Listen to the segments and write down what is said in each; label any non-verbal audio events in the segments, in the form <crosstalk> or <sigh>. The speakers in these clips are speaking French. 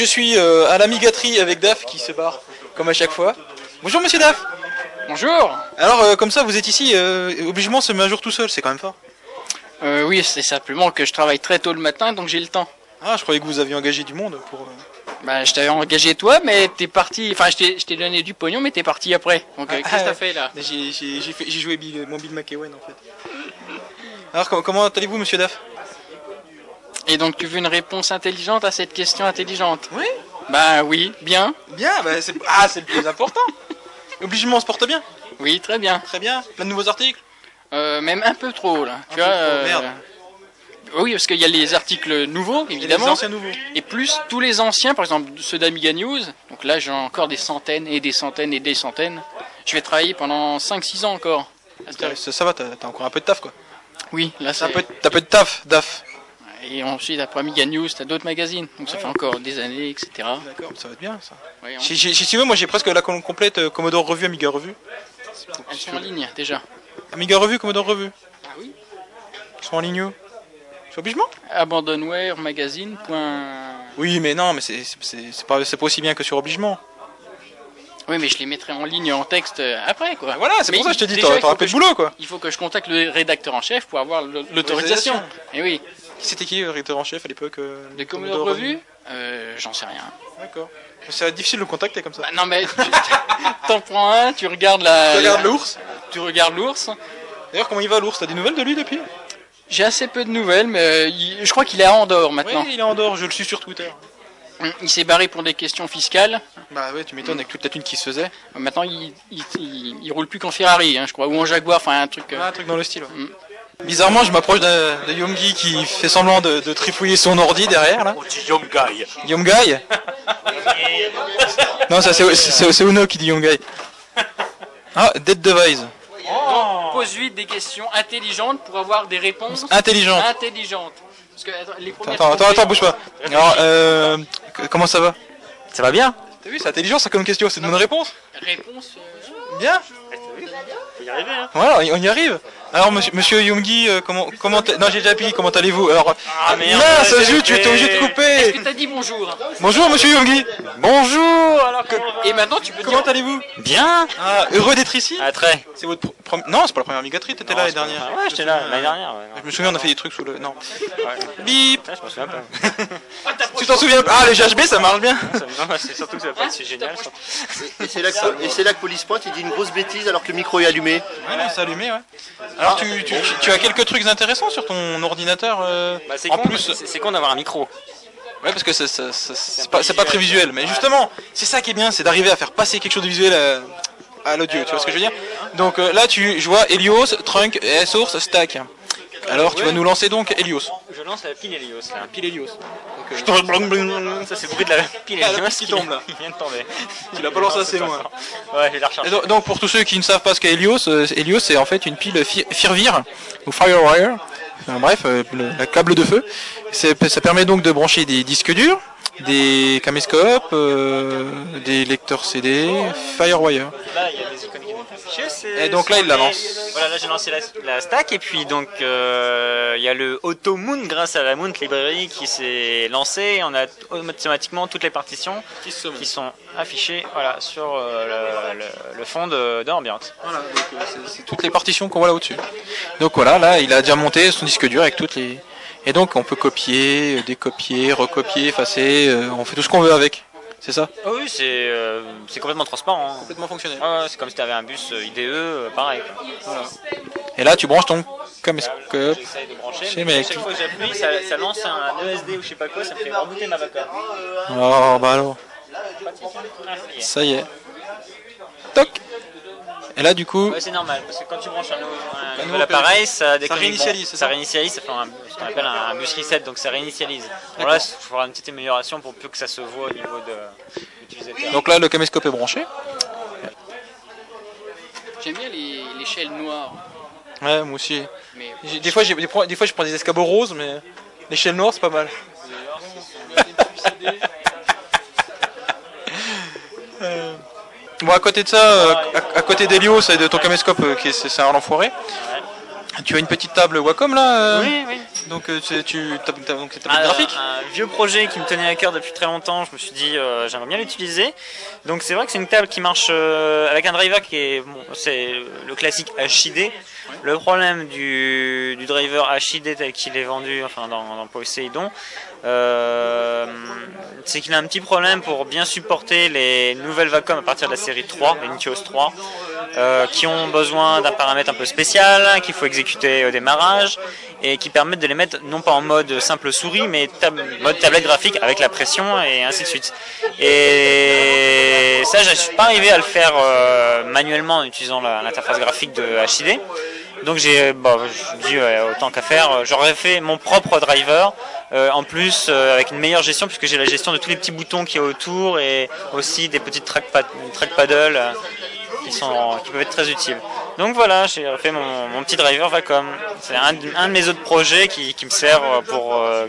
Je suis euh, à la migaterie avec Daf qui se barre, comme à chaque fois. Bonjour monsieur Daf Bonjour Alors euh, comme ça vous êtes ici, euh, obligement se met un jour tout seul, c'est quand même fort. Euh, Oui, c'est simplement que je travaille très tôt le matin, donc j'ai le temps. Ah je croyais que vous aviez engagé du monde pour... euh, Bah, je t'avais engagé toi, mais t'es parti. Enfin, je t'ai- donné du pognon, mais t'es parti après. Donc, Ah, qu'est-ce que ah, t'as fait là? J'ai joué Bill- mon Bill McEwen en fait. Alors com- comment allez-vous monsieur Daf? Et donc, tu veux une réponse intelligente à cette question intelligente Oui Bah oui, bien. Bien, bah, c'est ah, c'est le plus important. <laughs> Obligement on se porte bien. Oui, très bien. Très bien. Plein de nouveaux articles. Euh, même un peu trop là. tu peu vois trop, euh, merde. Oui, parce qu'il y a les articles nouveaux, Et les évidemment. anciens nouveaux. Et plus tous les anciens, par exemple ceux d'Amiga News. Donc là, j'ai encore des centaines et des centaines et des centaines. Je vais travailler pendant 5-6 ans encore. Ça, ça va, t'as encore un peu de taf quoi. Oui, là un c'est. t'as un peu de taf, Daf. Et ensuite, après Amiga News, t'as d'autres magazines. Donc ça fait encore des années, etc. D'accord, ça va être bien ça. Ouais, on- Si, si- si tu veux, moi j'ai presque la colonne complète euh, Commodore Revue, Amiga Revue. Elles sont en ligne déjà. Amiga Revue, Commodore Revue. Ah oui Ils sont en ligne où C'est obligement Abandonware magazine. point- Oui, mais non, mais c'est pas, c'est pas aussi bien que sur obligement. Oui, mais je les mettrai en ligne en texte euh, après, quoi. Bah voilà, c'est pour ça que je te dis, t'auras un peu de boulot quoi. Il faut que je contacte le rédacteur en chef pour avoir l'autorisation. L'autorisation. Et oui. C'était qui le rédacteur en chef à l'époque euh, De Commodore Revue euh, J'en sais rien. D'accord. C'est difficile de le contacter comme ça. Bah, non, mais t'en prends un, tu regardes la. Tu regardes l'ours Tu regardes l'ours. D'ailleurs, comment il va l'ours? T'as des nouvelles de lui depuis? J'ai assez peu de nouvelles, mais euh, il- je crois qu'il est à Andorre maintenant. Oui, il est en dehors, je le suis sur Twitter. Il s'est barré pour des questions fiscales. Bah ouais, tu m'étonnes avec toute la thune qui se faisait. Maintenant, il, il, il- il roule plus qu'en Ferrari, hein, je crois, ou en Jaguar, enfin un truc. euh, Ah, un truc dans le style. ouais. Mm. Bizarrement, je m'approche de, de Yomgi qui fait semblant de, de trifouiller son ordi derrière là. Yomgai. Yomgai <laughs> Non, ça c'est Uno qui dit Yomgai. Ah, Dead Device. Donc, pose-lui des questions intelligentes pour avoir des réponses Intelligente. intelligentes. Parce que attends, les premières Attends, attends, bouge pas. Alors, euh, c- comment ça va? Ça va bien? T'as vu, c'est intelligent ça comme question, c'est une bonne réponse. Réponse. euh, Bien. Y arriver, hein. Voilà, on y arrive. Alors, monsieur, monsieur Yomgi, euh, comment, comment, non, j'ai déjà appuyé, comment allez-vous Alors, Ah, merde, mince, j'ai zut, tu loupé. étais obligé de Est-ce couper. que t'as dit bonjour Bonjour, monsieur Yomgi. Bonjour Alors comment Et maintenant, tu peux Comment dire. allez-vous Bien Ah, heureux d'être ici. Ah, très. C'est votre pro- Non, c'est pas la première migaterie, t'étais là l'année dernière. Ah, ouais, j'étais là l'année dernière. Ouais, Je me souviens, on a fait des trucs sous le. Non. Ouais. Bip Putain, je me souviens pas. <laughs> Tu t'en souviens pas Ah, les GHB, ça marche bien c'est surtout que ça va pas être si génial. Et c'est là, que- et c'est là que Police Point il dit une grosse bêtise alors que le micro est allumé. Ouais, non, c'est allumé, ouais. Alors, tu, tu, tu- tu as quelques trucs intéressants sur ton ordinateur euh, Bah, c'est En con, plus. c'est- con d'avoir un micro. Ouais, parce que c'est pas, c'est pas très visuel. Mais justement, c'est ça qui est bien, c'est d'arriver à faire passer quelque chose de visuel à, à l'audio. Tu vois ce que je veux dire? Donc euh, là, tu je vois Helios, Trunk, et Source, Stack. Alors, tu vas nous lancer donc Helios. Je lance la pile Helios là. Pile Helios. Ça c'est le bruit de la pile Ah, Helios qui tombe, là. Il vient de tomber. Tu l'as pas lancé assez loin. <laughs> Ouais, je vais la recharger. donc, donc, pour tous ceux qui ne savent pas ce qu'est Helios, euh, Helios c'est en fait une pile Fi- Firewire ou Firewire. Enfin, bref, euh, le, la câble de feu. Ça permet donc de brancher des disques durs, des caméscopes, euh, des lecteurs CD, Firewire. Là, il y a des icônes qui c'est- Et donc là, il la lance. Voilà, là j'ai lancé la, la stack et puis donc euh, il y a le Auto Moon grâce à la Moon Library qui s'est lancé. On a automatiquement toutes les partitions qui sont affichées voilà, sur euh, le, le- le fond de, de Ambient. Voilà, donc, euh, c'est- toutes les partitions qu'on voit là au-dessus. Donc voilà, là, il a déjà monté son disque dur avec toutes les. Et donc, on peut copier, décopier, recopier, effacer. euh, on fait tout ce qu'on veut avec. C'est ça Ah oui, c'est euh, c'est complètement transparent. hein. Complètement fonctionnel. Ouais, ouais, c'est comme si tu avais un bus euh, IDE, euh, pareil. quoi. Et là, tu branches ton caméscope. J'essaye de brancher, C'est mais mec. chaque fois que j'appuie, ça, ça lance un ESD ou je sais pas quoi, ça me fait rebooter ma backup. Oh, bah alors. Ça y est. Toc Et là, du coup, Ouais, c'est normal, parce que quand tu branches un, nouveau- un nouveau nouvel appareil, ça réinitialise, ça ça réinitialise, ça fait un, ce qu'on appelle un, un bus reset, donc ça réinitialise. Bon là, il faudra une petite amélioration pour peu que ça se voit au niveau de l'utilisateur. donc là, le caméscope est branché. J'aime bien les, les shells noires. Ouais, moi aussi. Mais Des fois, des fois, des fois, je prends des escabeaux roses, mais l'échelle noire, c'est pas mal. <laughs> Euh, Bon, à côté de ça, euh, à, à côté d'Helios et de ton caméscope, euh, qui est- c'est c'est un enfoiré. Tu as une petite table Wacom là euh? Oui, oui. Donc euh, tu, donc ta Ah, graphique Un vieux projet qui me tenait à cœur depuis très longtemps, je me suis dit euh, j'aimerais bien l'utiliser. Donc c'est vrai que c'est une table qui marche euh, avec un driver qui est bon, c'est le classique HID. Le problème du, du driver HID tel qu'il est vendu enfin dans, dans Poseidon, euh, c'est qu'il a un petit problème pour bien supporter les nouvelles Vacom à partir de la série 3, les Nitios 3, euh, qui ont besoin d'un paramètre un peu spécial qu'il faut exécuter au démarrage et qui permettent de les mettre non pas en mode simple souris mais tab- mode tablette graphique avec la pression et ainsi de suite. Et ça, je suis pas arrivé à le faire euh, manuellement en utilisant l'interface graphique de HID. Donc j'ai, bah, ouais, autant qu'à faire, j'aurais fait mon propre driver. euh, en plus, euh, avec une meilleure gestion, puisque j'ai la gestion de tous les petits boutons qui a autour et aussi des petites euh, qui, sont, qui peuvent être très utiles. Donc voilà, j'ai fait mon, petit driver Vacom. C'est un, de- mes autres projets qui, me sert pour euh.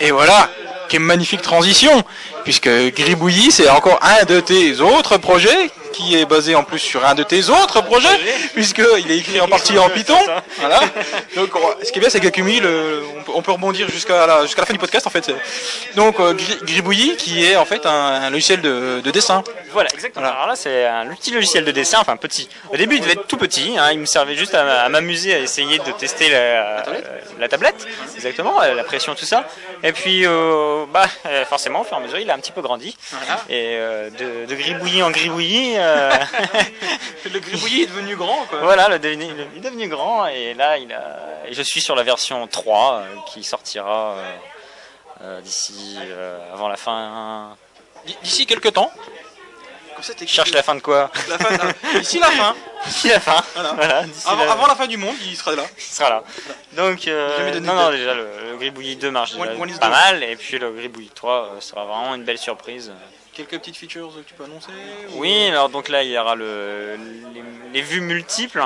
Et voilà, quelle magnifique transition, puisque Gribouillis c'est encore un de tes autres projets, qui est basé en plus sur un de tes autres projets, puisqu'il est écrit en partie en Python. Voilà. Donc, on- ce qui est bien, c'est qu'accumule, euh, on peut- on peut rebondir jusqu'à la, jusqu'à la fin du podcast en fait. Donc, euh, Gri- Gribouillis, qui est en fait un, un logiciel de, de dessin. Voilà, exactement. Voilà. Alors là, c'est un petit logiciel de dessin, enfin petit. Au début, il devait être tout petit. hein, il me servait juste à, à m'amuser, à essayer de tester la, la tablette, exactement, euh, la pression, tout ça. Et puis, euh, bah, euh, forcément, au fur et à mesure, il a un petit peu grandi. Et euh, de, de gribouillis en gribouillis, euh, <laughs> <laughs> Le Gribouillis est devenu grand, quoi. voilà, le devenu- le- il est devenu grand. Et là, il a, et je suis sur la version 3 euh, qui sortira d'ici avant la fin. D'ici quelques temps. Cherche la fin de quoi la fin. de- <laughs> D'ici la fin. D'ici la fin. Voilà. Voilà, d'ici Avant, la- avant la fin du monde, il sera là. Il sera là. Donc, euh, non, non, déjà, le, le gribouillis 2 marche déjà One- one is pas mal, et puis le gribouillis 3 euh, sera vraiment une belle surprise. Quelques petites features que tu peux annoncer ou- Oui, alors donc là, il y aura le, les, les vues multiples,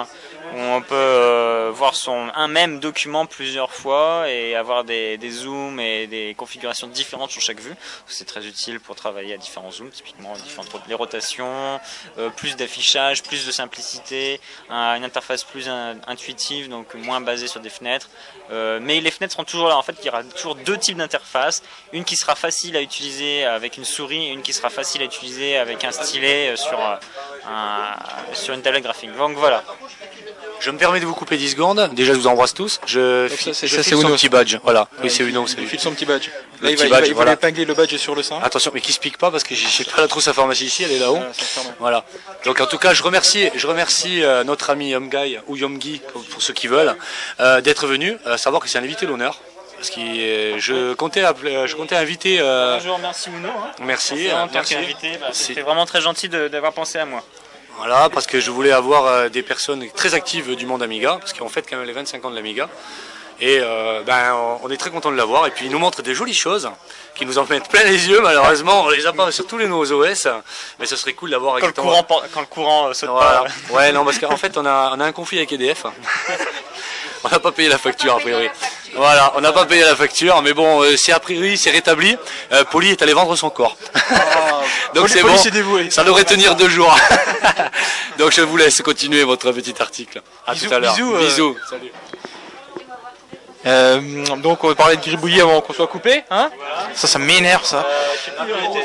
on peut euh, voir son, un même document plusieurs fois et avoir des, zooms et des configurations différentes sur chaque vue. C'est très utile pour travailler à différents zooms, typiquement différentes les rotations, euh, plus d'affichage, plus de simplicité, un- une interface plus in- intuitive, donc moins basée sur des fenêtres. Euh, mais les fenêtres seront toujours là. En fait, il y aura toujours deux types d'interfaces. Une qui sera facile à utiliser avec une souris et une qui sera facile à utiliser avec un stylet sur, sur une tablette graphique. Donc voilà. Je me permets de vous couper 10 secondes. Déjà, je vous embrasse tous. Je, Donc fi- ça, c'est- je file son petit badge. Voilà. Oui, c'est Uno. c'est Il lui. file son petit badge. Le Là, il petit va, il badge, va, il va voilà. épingler le badge sur le sein. Attention, mais qui se pique pas parce que j'ai j'ai pas la trousse informatique ici, elle est là-haut. Voilà, c'est pardon. Voilà. Donc en tout cas, je remercie, je remercie euh, notre ami Yomgai ou Yomgi pour, pour ceux qui veulent euh, d'être venu. Euh, savoir que c'est un invité d'honneur parce que euh, je comptais, appeler- je comptais inviter. euh, Je vous remercie Uno. Hein. merci. en euh, tant merci. qu'invité, bah, C'est- c'était vraiment très gentil de- d'avoir pensé à moi. Voilà, parce que je voulais avoir euh, des personnes très actives du monde Amiga, parce qu'en fait quand même les 25 ans de l'Amiga. Et euh, ben, on- est très content de l'avoir. Et puis il nous montre des jolies choses qui nous en mettent plein les yeux. Malheureusement, on les a pas sur tous les nouveaux OS, mais ce serait cool d'avoir Quand le courant, quand le courant euh, saute Voilà. pas. Ouais, non, parce qu'en fait, on a, on a un conflit avec EDF. <laughs> on n'a pas payé la facture, a priori. Voilà, on n'a pas payé la facture, mais bon, euh, c'est a priori, c'est rétabli. Euh, Poli est allé vendre son corps. <laughs> Donc Poli- c'est bon. Ça devrait tenir deux jours. <laughs> Donc je vous laisse continuer votre petit article. À Bisous, tout à l'heure. bisous, euh, Bisous. Salut. Euh, donc on va parler de gribouillis avant qu'on soit coupé, hein Ça, ça m'énerve ça.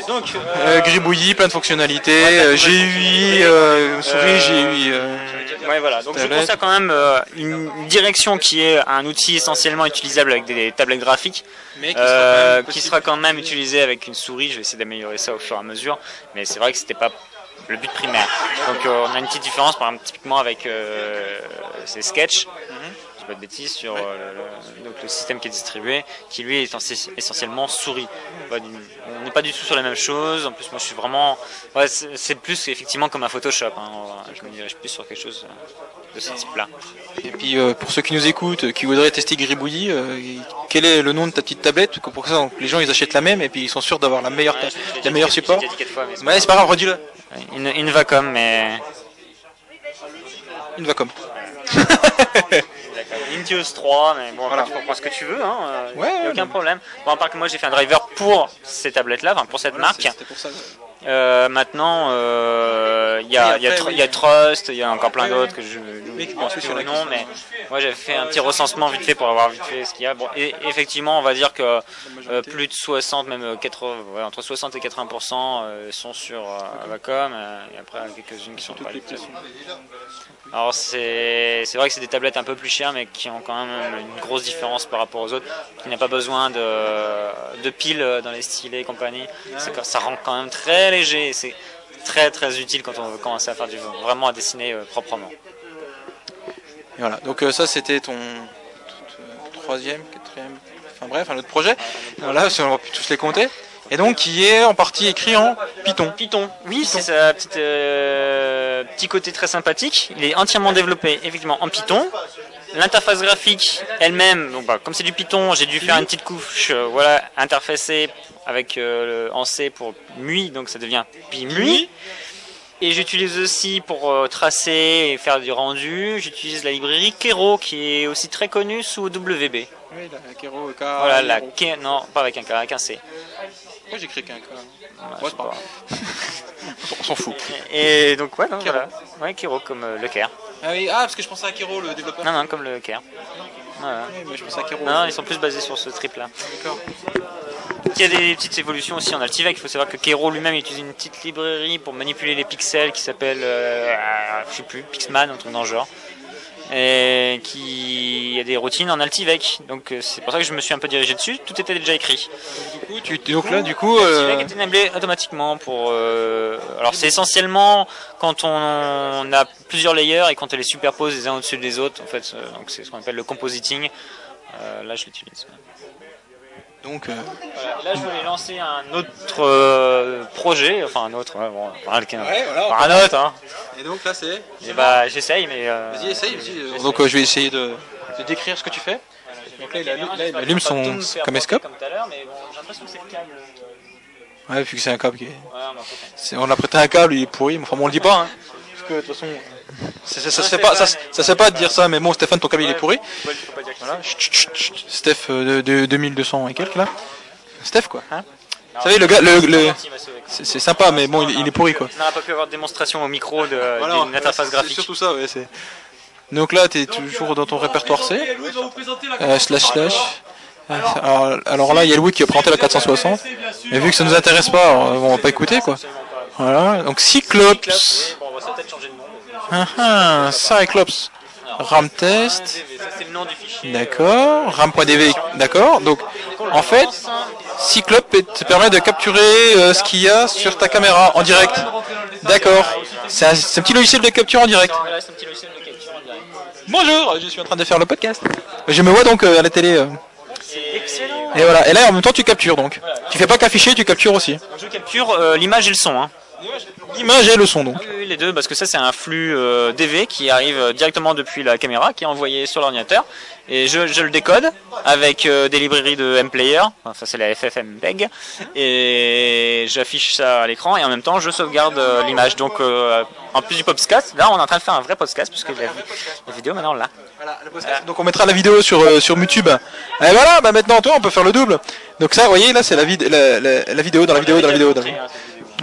Donc, Euh, gribouillis, plein de fonctionnalités, euh, GUI, euh, souris, GUI. euh, Ouais, voilà. Donc je trouve ça quand même euh, une direction qui est un outil essentiellement utilisable avec des tablettes graphiques, mais euh, qui sera quand même utilisé avec une souris. Je vais essayer d'améliorer ça au fur et à mesure, mais c'est vrai que c'était pas le but primaire. Donc euh, on a une petite différence, par exemple typiquement avec euh, ces sketchs. Je dis pas de bêtises sur euh, le, le- donc le système qui est distribué, qui lui est essen- essentiellement souris. On n'est pas du tout sur la même chose. En plus, moi, je suis vraiment, ouais, c'est plus effectivement comme un Photoshop. hein. Je me dirige plus sur quelque chose euh, de ce type-là. Et puis euh, pour ceux qui nous écoutent, qui voudraient tester gribouillis, euh, quel est le nom de ta petite tablette? Pour que pour ça, donc, les gens ils achètent la même et puis ils sont sûrs d'avoir la meilleure, Ouais, la meilleure support. mais c'est pas grave, redis-le. Une, une Vacom, mais Une va <laughs> Tios 3, mais bon, Voilà. tu comprends ce que tu veux, hein. euh, Ouais, y a aucun non. problème. Bon, à part que moi j'ai fait un driver pour ces tablettes-là, enfin pour cette marque. Pour ça. Euh, maintenant, euh, il y, a, il y, a oui. il y a Trust, il y a encore plein d'autres que je je pense plus la nom, mais moi j'avais fait un petit recensement vite fait pour avoir vite fait ce qu'il y a. Bon, et effectivement, on va dire que euh, plus de 60, même euh, 80, ouais, entre 60 et 80% euh, sont sur euh, Avacom, euh, et après quelques-unes qui sont pas. Alors c'est vrai que c'est des tablettes un peu plus chères, mais qui ont quand même une grosse différence par rapport aux autres. Il n'y a pas besoin de, de piles dans les stylets et compagnie. Ça rend quand même très léger. C'est très très utile quand on veut commencer à faire du vraiment à dessiner euh, proprement. Voilà. Donc euh, ça c'était ton, troisième, quatrième, enfin bref, un autre projet. Voilà, on va plus tous les compter. Et donc qui est en partie écrit en Python. Python, oui, c'est sa petite euh, petit côté très sympathique. Il est entièrement développé effectivement en Python. L'interface graphique elle-même, donc bah, comme c'est du Python, j'ai dû faire une petite couche, euh, voilà, interfacée avec euh, le- en C pour MUI, donc ça devient PIMUI. Et j'utilise aussi pour euh, tracer et faire du rendu, j'utilise la librairie Kero qui est aussi très connue sous WB. Oui, la Kero, K. Voilà, la Ke- non, pas avec un K, avec un C. Pourquoi j'ai écrit qu'un K Ouais, pas pas. <laughs> On s'en fout. Et donc ouais, voilà. Ouais, Kero comme euh, le Caire. Ah oui, ah parce que je pensais à Kero le développeur. Non, non, comme le Caire. Voilà. Oui, mais je pensais à Kero. Non, ils sont plus basés sur ce trip là. D'accord. Il y a des petites évolutions aussi en Altivec. Il faut savoir que Kero lui-même utilise une petite librairie pour manipuler les pixels qui s'appelle, euh, je sais plus, Pixman, un truc dans le genre. Et qui il y a des routines en Altivec. Donc euh, c'est pour ça que je me suis un peu dirigé dessus. Tout était déjà écrit. Du coup, tu, donc là, du coup, Altivec euh, est énablé automatiquement pour. euh, alors c'est essentiellement quand on a plusieurs layers et quand on les superpose les uns au-dessus des autres. En fait, euh, donc c'est ce qu'on appelle le compositing. Euh, là, je l'utilise. donc, euh, Voilà, là, je voulais lancer un autre euh, projet, enfin un autre, ouais, bon, Ouais, voilà. pas un autre, hein. et donc là c'est. Et bah, j'essaye, mais. euh, Vas-y, essaye. vas-y. j'essaye. Donc euh, je vais essayer de, de décrire ce que tu fais. Donc là, il allume, là, il allume son caméscope. Comme tout à l'heure, mais bon, j'ai l'impression que c'est le câble. Ouais, vu que c'est un câble qui est. On a prêté un câble, il est pourri, mais enfin bon, on le dit pas. Hein. Parce que de toute façon, c'est- ça, ça, se fait pas, ça, se- ça pas de dire ça, mais bon, Stéphane, ton câble il est pourri. Faut pas- faut pas dire que Voilà. Chut, chut, chut. Steph euh, de, de 2200 et quelques là. Steph quoi. Hein Vous savez, le gars, le, le- c'est- sympa, mais bon, il, il est pourri quoi. On n'a pas pu avoir de démonstration au micro de- Voilà, d'une interface graphique. C'est surtout ça, ouais. c'est- Donc là, t'es toujours dans ton répertoire C. Euh, slash slash. Euh, Alors, alors là, il y a Louis qui a présenté la 460. Mais vu que ça nous intéresse pas, alors, on va pas écouter quoi. Voilà. Donc Cyclops. Ah, ah, Cyclops. RAM test. Fichier. D'accord. RAM.dv. D'accord. Donc, en fait, Cyclope te permet de capturer euh, ce qu'il y a sur ta caméra en direct. D'accord. C'est un, petit logiciel de capture en direct. Bonjour, je suis en train de faire le podcast. Je me vois donc euh, à la télé. euh, excellent. et voilà. Et là, en même temps, tu captures donc. Tu fais pas qu'afficher, tu captures aussi. Je capture euh, l'image et le son. Hein. L'image et le son donc. Oui, les deux, parce que ça c'est un flux euh, DV qui arrive euh, directement depuis la caméra, qui est envoyé sur l'ordinateur, et je, je le décode avec euh, des librairies de MPlayer, enfin c'est la FFmpeg, et j'affiche ça à l'écran, et en même temps je sauvegarde euh, l'image. Donc euh, en plus du podcast, là on est en train de faire un vrai podcast, puisque la, la vidéo maintenant là. Donc on mettra la vidéo sur euh, sur YouTube. Et voilà, bah maintenant toi on peut faire le double. Donc ça, vous voyez, là c'est la, vid- la, la, la vidéo dans la vidéo dans la vidéo. Dans la vidéo.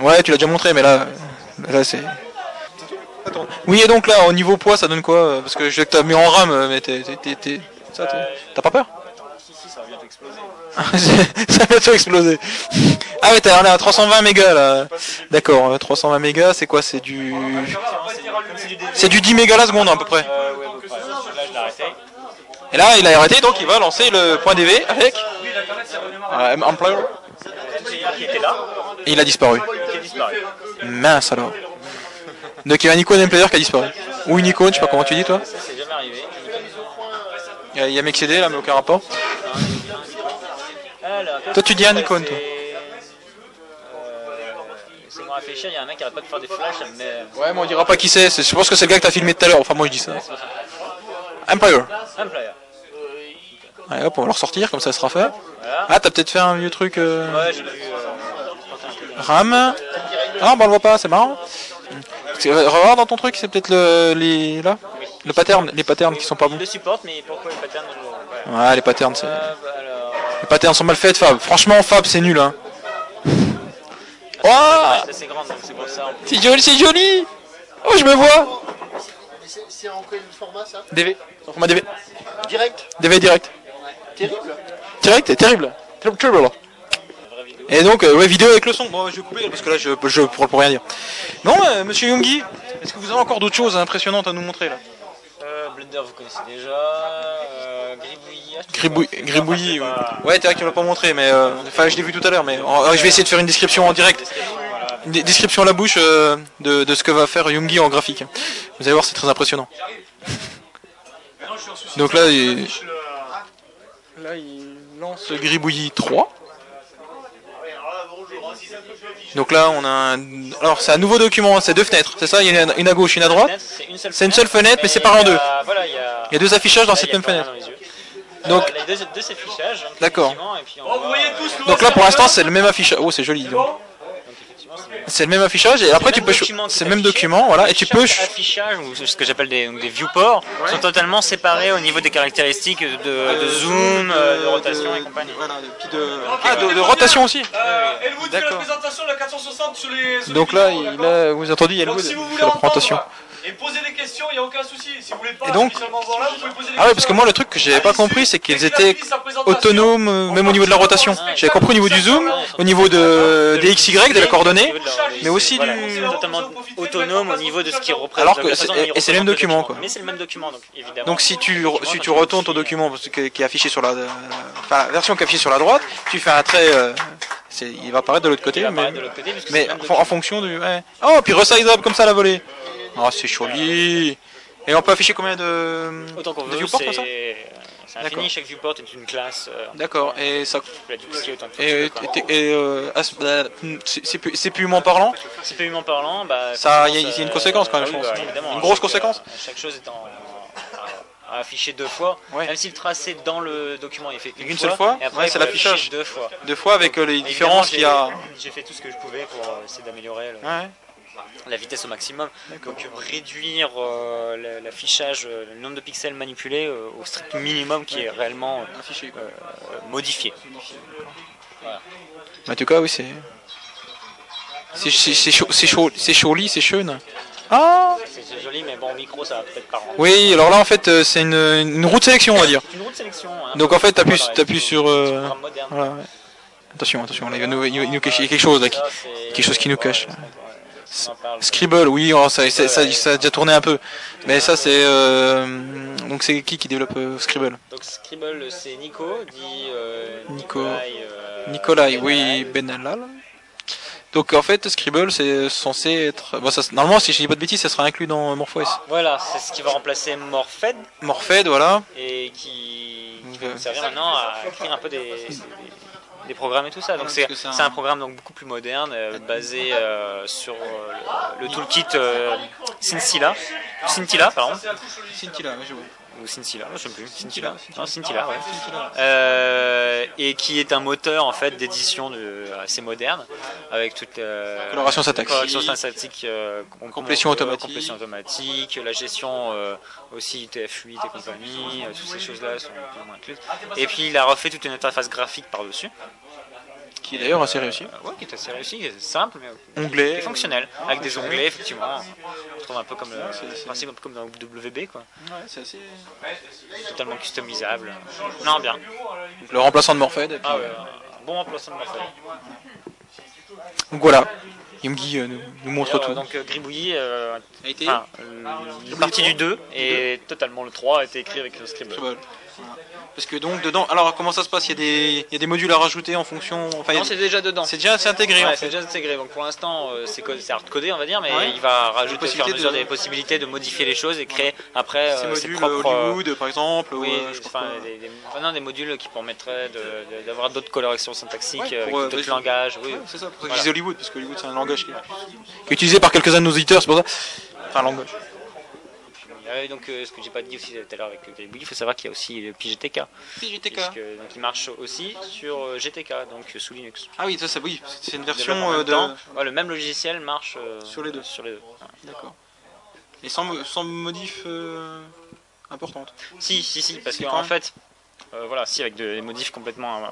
Ouais, tu l'as déjà montré, mais là, là c'est. Oui, et donc là, au niveau poids, ça donne quoi euh, Parce que je sais que t'as mis en RAM, euh, mais t'es, ça, t'es- t'as pas peur ça va tout exploser. Ah ouais, t'as est à 320 mégas là. D'accord, euh, 320 mégas, c'est quoi C'est du, c'est du 10 mégas la seconde à peu près. Et là, il a arrêté, donc il va lancer le point DV avec euh, Employer. Et il a disparu. Mince alors. Donc il y a un icône player qui a disparu. Ou une icône, je sais pas comment tu dis toi. Ça c'est jamais arrivé. Il y a, MXCD là, mais aucun rapport. Alors, Toi, tu dis un icône, toi. C'est moi réfléchir, il y a un mec qui arrête pas de faire des flashs, ça me met... Ouais, mais on dira pas qui c'est. Je pense que c'est le gars que t'as filmé tout à l'heure. Enfin, moi je dis ça. Empire. Ouais, hop, on va le ressortir, comme ça, ça sera fait. Voilà. Ah, t'as peut-être fait un vieux truc. euh, Ouais, j'ai vu. Euh, RAM. Ah, bah on le voit pas, c'est marrant. Euh, Regarde dans ton truc, c'est peut-être le, les, là, le pattern, les patterns qui sont pas bons. le supporte, mais pourquoi les patterns ouais. Ouais, les patterns, c'est, Euh, bah alors, les patterns sont mal faits, Fab. Franchement, Fab, c'est nul, hein. Oh C'est joli, c'est joli Oh, je me vois Mais c'est- C'est en quel format ça? DV. Format DV. Direct? DV direct. Terrible Direct, terrible. Terrible, terrible. Et donc, euh, ouais, vidéo avec le son. Bon, je vais couper parce que là, je, je pourrais pour rien dire. Non, euh, monsieur Youngi, est-ce que vous avez encore d'autres choses impressionnantes à nous montrer là? Euh, Blender, vous connaissez déjà. Euh, oui. Enfin, Ouais, t'es vrai que tu l'as pas montré, mais euh, enfin, je l'ai vu tout à l'heure, mais euh, je vais essayer de faire une description en direct. Une description à la bouche euh, de, de ce que va faire Youngi en graphique. Vous allez voir, c'est très impressionnant. Donc là, il... là, il lance Gribouillis 3. Donc là, on a un... Alors, c'est un nouveau document, c'est deux fenêtres, c'est ça Il y en a une à gauche, une à droite. C'est une seule C'est fenêtre, mais séparée en deux. Il y a. Deux affichages dans cette même fenêtre. Donc- les deux, deux affichages. donc, D'accord. voit, euh, Donc là, pour l'instant, c'est le même affichage. Oh, c'est joli. donc. C'est- le même affichage, et après, tu peux... C'est est le même document, voilà, et tu peux... ch- affichage, ou ce que j'appelle des, des viewports, sont totalement séparés au niveau des caractéristiques de, de zoom, euh, de rotation et compagnie. Ah, de, de rotation aussi Elwood fait la D'accord. présentation de la 460 sur les. sur Donc les là, vidéos, il a, vous entendez, il y a le Donc mot si vous de voulez la présentation. Et poser des questions, il n'y a aucun souci. Si vous voulez pas Et donc- spécialement voir là, vous pouvez poser des Ah ouais, questions. parce que moi, le truc que j'avais pas compris, c'est qu'ils étaient autonomes, euh, même au niveau de la rotation. J'avais compris au niveau du zoom, au niveau de, des XY, de la coordonnée, mais aussi Voilà, du... totalement autonome au niveau de ce qui représente. Alors que et c'est le même document, quoi. Mais c'est le même document, donc évidemment. Donc si tu, si tu retournes ton modifies- document qui est affiché sur la, euh, enfin, la version qui est affichée sur la droite, tu fais un trait, euh, il va apparaître de l'autre côté, mais, côté, mais en, en fonction du, ouais. Oh, puis resizable comme ça à la volée. Oh, c'est joli. Et on peut afficher combien de, Autant qu'on de veut, viewports comme ça c'est infini, chaque viewport est une classe. euh, D'accord. Et ça, et, et- euh, bah, c'est c'est pu- c'est purement parlant. Parlant, bah, Ça, il y a- il y a une conséquence, quand même, ah je pense. bah, évidemment, Une grosse conséquence. euh, Chaque chose est en, afficher deux fois. Ouais. Même si le tracé dans le document est fait une, Une seule fois, et après ouais, c'est l'affichage. deux fois. Deux fois avec euh, les différences qu'il y a. j'ai- fait tout ce que je pouvais pour euh, essayer d'améliorer le- Ouais. La vitesse au maximum. Donc réduire euh, la- l'affichage, euh, le nombre de pixels manipulés euh, au strict minimum qui est réellement euh, euh, modifié. En tout cas, oui, c'est. C'est c'est- c'est chaud, c'est chaud, c'est joli, c'est chun. Ah C'est joli, mais bon, micro ça va peut-être pas rendre. Oui, alors là en fait c'est une, une route sélection on va dire. Une route de sélection. hein, Donc en fait t'appuies t'appuies sur... euh. Voilà, ouais. Attention, attention, là, il, va nous- il nous- il nous cache il y a quelque chose là. qui- quelque chose qui nous cache, là. Scribble, oui, oh, ça, ça, ça, ça a déjà tourné un peu. Mais ça c'est... euh, Donc c'est qui qui développe euh, Scribble? Donc Scribble, c'est Nico, dit euh, Nico. Euh, Nikolai, oui, Benalal. Donc en fait Scribble c'est censé être... Bon, ça, normalement si je dis pas de bêtises ça sera inclus dans MorphOS. Voilà, c'est ce qui va remplacer Morphed Morphed, voilà. et qui, qui va servir maintenant à écrire un peu des, des- des programmes et tout ça. Donc Ouais, c'est un- un programme donc beaucoup plus moderne, euh, basé euh, sur euh, le, le toolkit euh, Scintilla, Scintilla pardon, Scintilla, ouais, je vois. Ou Scintilla, je sais plus, Scintilla, non Scintilla, ouais. Euh, et qui est un moteur en fait d'édition assez moderne avec toute euh, Coloration syntaxique. coloration syntaxique, euh, com- Complétion automatique. complétion automatique, la gestion euh, aussi TF8 et compagnie, euh, toutes ces choses-là sont plus ou moins incluses. Et puis il a refait toute une interface graphique par-dessus, Qui est d'ailleurs assez réussi. ouais, qui est assez réussi, qui simple mais qui Onglet. est fonctionnel, avec des onglets effectivement. On trouve un peu comme le principe un peu comme dans WB quoi, Ouais, c'est assez... totalement customisable. Non bien. Le remplaçant de Morphed. et puis, Ah ouais, euh, un bon remplacement de Morphed. Donc voilà. Yumgi euh, nous, nous montre tout. Donc euh, Gribouillis, euh, A été enfin, euh, partie du 2 et totalement le 3 a été écrit avec le Scribble. Voilà. Parce que donc dedans, alors comment ça se passe? Il y, a des, il y a des modules à rajouter en fonction. Enfin, Non, c'est déjà dedans. c'est déjà intégré. Ouais, en c'est déjà intégré. Donc pour l'instant, euh, c'est co- c'est hard-codé, on va dire, mais Ouais. il va rajouter au fur et à possibilité mesure de- des possibilités de modifier les choses et créer après Ces euh, ses modules propres. euh, Hollywood, par exemple. oui, ou, je enfin, des, non, des modules qui permettraient d'avoir d'autres colorations syntaxiques, Ouais, pour, avec euh, d'autres langages. Oui. C'est ça, pour ça que je Hollywood, parce que Hollywood c'est un langage qui est, utilisé par quelques-uns de nos auditeurs, c'est pour ça. Enfin, un langage. Euh, donc, euh, ce que j'ai pas dit aussi tout à l'heure avec Gribouillis, il faut savoir qu'il y a aussi le PGTK. PGTK. Puisque, donc, il marche aussi sur euh, GTK, donc euh, sous Linux. Ah oui, ça, ça oui, c'est une version euh, de. Ouais, le même logiciel marche Sur les deux. Sur les deux. Ouais. D'accord. Et sans, sans modif importante. Si, si, si, parce qu'en fait, euh, voilà, si avec des modifs complètement euh,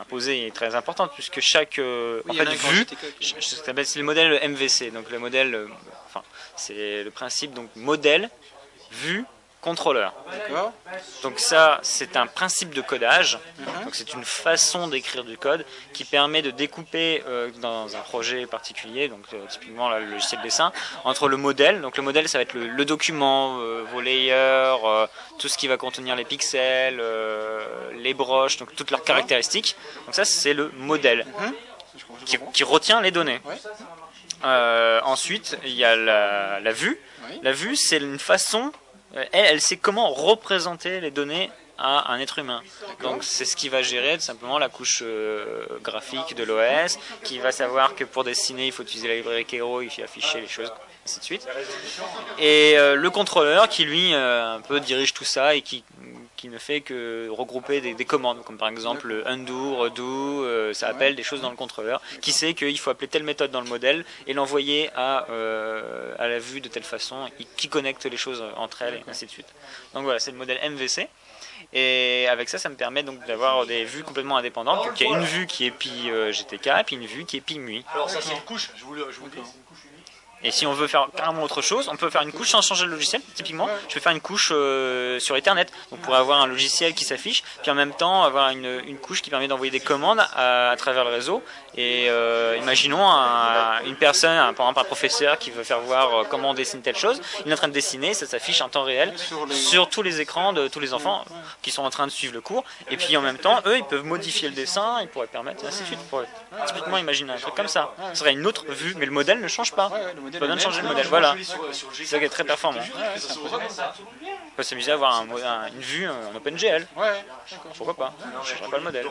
imposés et très importantes, puisque chaque euh, Oui, en fait, vue, c'est le modèle MVC, donc le modèle, enfin, c'est le principe donc modèle, vue, contrôleur. Donc ça, c'est un principe de codage. Donc c'est une façon d'écrire du code qui permet de découper euh, dans un projet particulier, donc euh, typiquement là, le logiciel de dessin, entre le modèle. Donc le modèle, ça va être le, le document, euh, vos layers, tout ce qui va contenir les pixels, les broches, donc toutes leurs caractéristiques. Donc ça, c'est le modèle qui, qui retient les données. Ouais. Euh, ensuite, il y a la, la vue. Oui. La vue, c'est une façon, euh, elle, elle sait comment représenter les données à un être humain. Donc c'est ce qui va gérer tout simplement la couche euh, graphique de l'OS, qui va savoir que pour dessiner, il faut utiliser la librairie Kero, il faut afficher les choses, Et euh, le contrôleur qui lui euh, un peu dirige tout ça et qui qui ne fait que regrouper des, des commandes, comme par exemple le undo, redo, euh, ça appelle des choses dans le contrôleur, qui sait qu'il faut appeler telle méthode dans le modèle et l'envoyer à, à la vue de telle façon, qui connecte les choses entre elles et ainsi de suite. Donc voilà, c'est le modèle MVC. Et avec ça, ça me permet donc d'avoir des vues complètement indépendantes. Donc il y a une vue qui est pi GTK puis une vue qui est pi MUI. Alors ça c'est une couche, je vous le dis, c'est une couche unique. Et si on veut faire carrément autre chose, on peut faire une couche sans changer le logiciel. Typiquement, je peux faire une couche euh, sur Ethernet. Donc pour avoir un logiciel qui s'affiche, puis en même temps avoir une, une couche qui permet d'envoyer des commandes à, à travers le réseau. Et euh, imaginons un- une personne, un, par exemple un professeur qui veut faire voir euh, comment on dessine telle chose. Il est en train de dessiner, ça s'affiche en temps réel Sur les- sur tous les écrans de tous les enfants qui sont en train de suivre le cours. Et puis en même temps, eux, ils peuvent modifier le dessin, ils pourraient permettre, et ainsi de suite. Pour, typiquement, imaginer un truc comme ça. Ce serait une autre vue, mais le modèle ne change pas. De est le changer le modèle, voilà. C'est ça qui est très performant. On peut s'amuser à avoir un mo- un- une vue euh, en OpenGL. Ouais. Pourquoi pas On changerait pas le modèle.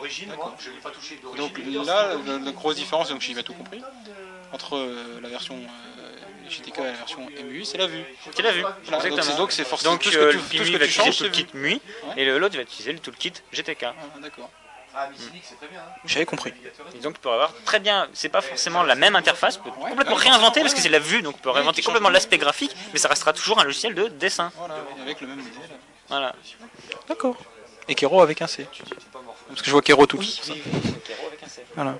Je. Donc là, grosse différence, donc j'y ai tout compris, entre euh, la version euh, GTK et la version MU, c'est la vue. Tu l'as vu Voilà, donc c'est- Exactement. donc c'est forcément Donc tout ce euh, que tu, le tout ce PIMI que va tu utiliser changes, le c'est toolkit. MUI et le- l'autre va utiliser le toolkit GTK. Ah, D'accord. Ah, c'est très bien. Hein. J'avais compris. Et donc tu peux avoir très bien, c'est pas forcément la même interface, tu peux complètement réinventer parce que c'est la vue, donc tu peux réinventer complètement l'aspect graphique, mais ça restera toujours un logiciel de dessin. Voilà, avec le même modèle. Voilà. D'accord. Et Kero avec un C. Parce que je vois Kero Tools. Voilà.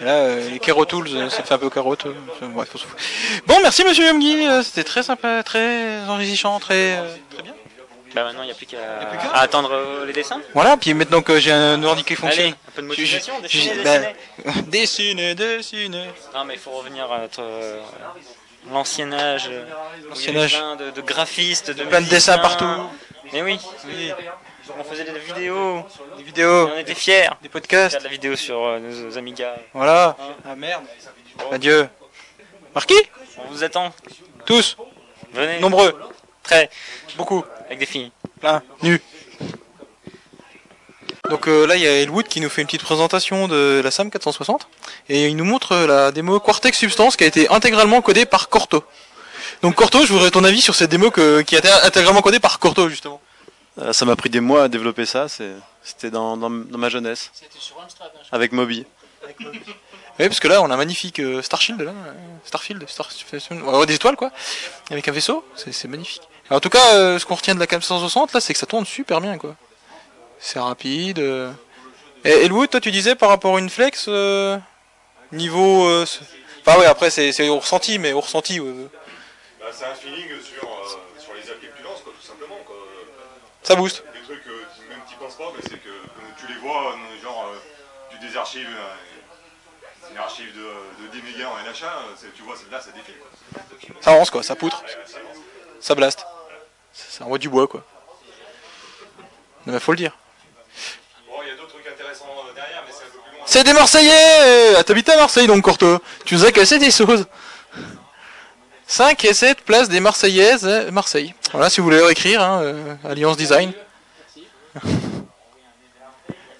Et là, euh, les Kero Tools, euh, ça fait un peu carotte. euh, bref, on. Bon, merci Monsieur Yomgi, euh, c'était très sympa, très enrichissant, très, très bien. Bah maintenant il n'y a plus qu'à attendre euh, les dessins. Voilà, puis maintenant que j'ai un ordi qui Allez, fonctionne. un peu de motivation, je- dessiner, bah, <laughs> dessiner. dessiner, dessiner. Non mais il faut revenir à notre euh, l'ancien âge. L'ancien il y avait âge. plein de, de graphistes, de Plein de dessins partout. Mais oui, oui. On faisait des vidéos, Des et vidéos, on était fiers des de podcasts. de la vidéo sur euh, nos Amiga. Voilà. Ah merde. Adieu. Marquis On vous attend, Tous. venez, Nombreux. très, Beaucoup. avec des filles. Plein. Nus. Donc euh, là, il y a Elwood qui nous fait une petite présentation de la SAM 460 et il nous montre la démo Quartex Substance qui a été intégralement codée par Corto. Donc Corto, je voudrais ton avis sur cette démo que- qui a été intégralement codée par Corto justement. Euh, Ça m'a pris des mois à développer ça, c'était dans, dans, dans ma jeunesse, avec Moby. <laughs> Oui, parce que là, on a un magnifique euh, Starshield, là, euh, Starfield, Star, ouais, des étoiles, quoi, avec un vaisseau, c'est magnifique. En tout cas, euh, ce qu'on retient de la 460, là, c'est que ça tourne super bien, quoi. C'est rapide. Et Elwood, toi, tu disais par rapport à une flex, euh, niveau... euh, Enfin, ouais, après, c'est au ressenti, mais au ressenti... Bah, c'est un feeling sur, ça booste. Des trucs que tu- même tu penses pas, mais c'est que quand tu les vois, euh, genre, euh, tu désarchives euh, une archive de, de 10 mégas en NHA, euh, tu vois, c'est- là, ça défile. Quoi. Ça avance, quoi, ça poutre, ça blast. Ça envoie du bois, quoi. Mais faut le dire. Bon, il y a d'autres trucs intéressants euh, derrière, mais c'est un peu plus loin. C'est des Marseillais ah, T'habites à Marseille donc Corto Tu nous as cassé des choses 5 et 7 places des Marseillaises Marseille. Voilà si vous voulez leur écrire, hein, euh, Alliance Design. <laughs>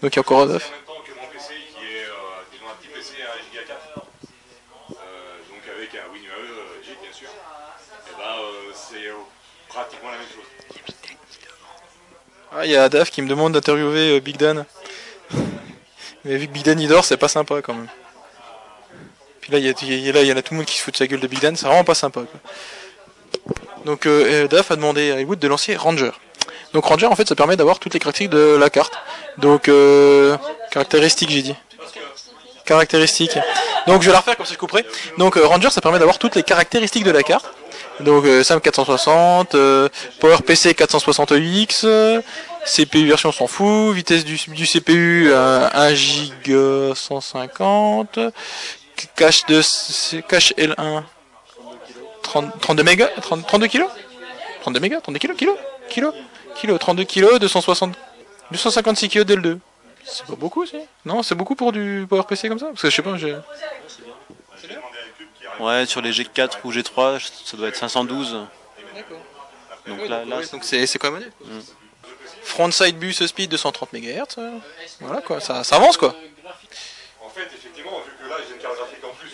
Donc il y a encore un C'est œuf. en même temps que mon PC qui est, disons, un petit PC à 1 giga 4. Donc avec un WinUAE JIT, bien sûr. Et c'est pratiquement la même chose. Ah, il y a Daf qui me demande d'interviewer euh, Big Dan. <laughs> Mais vu que Big Dan il dort, c'est pas sympa quand même. Puis là, il y, a, il y a- là, il y en a tout le monde qui se fout de sa gueule de Big Dan, c'est vraiment pas sympa. Quoi. Donc euh, Daf a demandé à Elwood de lancer Ranger. Donc Ranger, en fait, ça permet d'avoir toutes les caractéristiques de la carte. Donc, euh, caractéristiques, j'ai dit. Caractéristiques. Donc, je vais la refaire comme ça je couperai. Donc, euh, Ranger, ça permet d'avoir toutes les caractéristiques de la carte. Donc, euh, SAM 460, euh, PowerPC 460X, euh, CPU version on s'en fout, vitesse du, CPU euh, 1 giga 150, cache de cache L1 30 32 mégas 30 32 kilos? 32 mégas 32 kilos kilos kilos kilos 32 kilos 260 256 kilos d'L2 c'est pas beaucoup si non c'est beaucoup pour du PowerPC comme ça? Parce que je sais pas j'ai Ouais, sur les G4 ou G3, ça doit être 512. Donc là, là donc c'est c'est quand même honnête. Frontside bus speed 230 MHz euh, voilà quoi ça, ça avance quoi. En fait, effectivement, vu que là j'ai une carte graphique en plus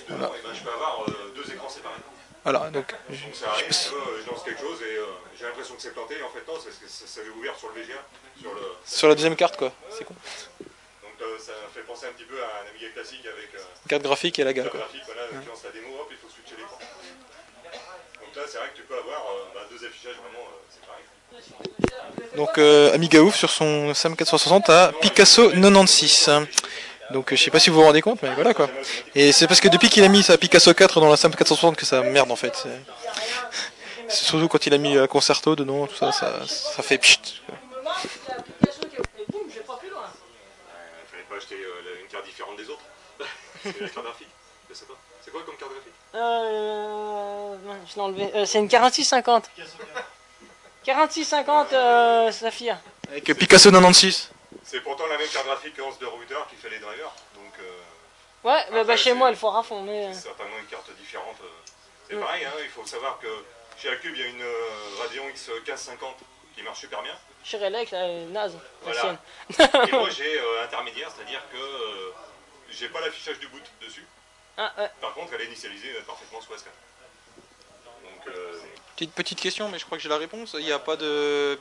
voilà donc Donc ça arrive, euh, je lance quelque chose et euh, j'ai l'impression que c'est planté, en fait non, c'est parce que ça s'avait ouvert sur le VGA, sur le... sur la deuxième carte quoi c'est con Donc euh, ça fait penser un petit peu à un Amiga classique avec euh, carte graphique et la gare quoi graphique, voilà, qui lance la démo, hop, il faut switcher l'écran. Donc là, c'est vrai que tu peux avoir euh, bah, deux affichages vraiment euh, séparés. Donc Amiga ouf sur son SAM 460 à Picasso 96. Donc euh, je sais pas si vous vous rendez compte, mais voilà quoi. Et c'est parce que depuis qu'il a mis sa Picasso 4 dans la SAM 460 que ça merde en fait. C'est- surtout quand il a mis la concerto dedans, tout ça, ça, ça fait pchit. quoi. Il fallait pas acheter euh, la- une carte différente des autres. c'est la carte graphique, je sais pas. C'est quoi comme carte graphique Euh, non, je l'ai enlevé. Euh, c'est une 4650. 4650 euh, Saphir. Avec Picasso 96. C'est pourtant la même carte graphique que Hans de Reuter qui fait les drivers, donc euh, Ouais, bah, bah, chez moi elle faut à fond. Mais... euh, c'est certainement une carte différente. euh. C'est Mm. pareil, hein, il faut savoir que chez Acube, il y a une euh, Radeon X 1550 qui marche super bien. Chez Relec, est naze. la Voilà. Et moi <laughs> j'ai euh, intermédiaire, c'est-à-dire que euh, j'ai pas l'affichage du boot dessus. Ah, ouais. Par contre, elle est initialisée euh, parfaitement sous SK. Donc, euh, Petite petite question, mais je crois que j'ai la réponse. Il n'y a pas de,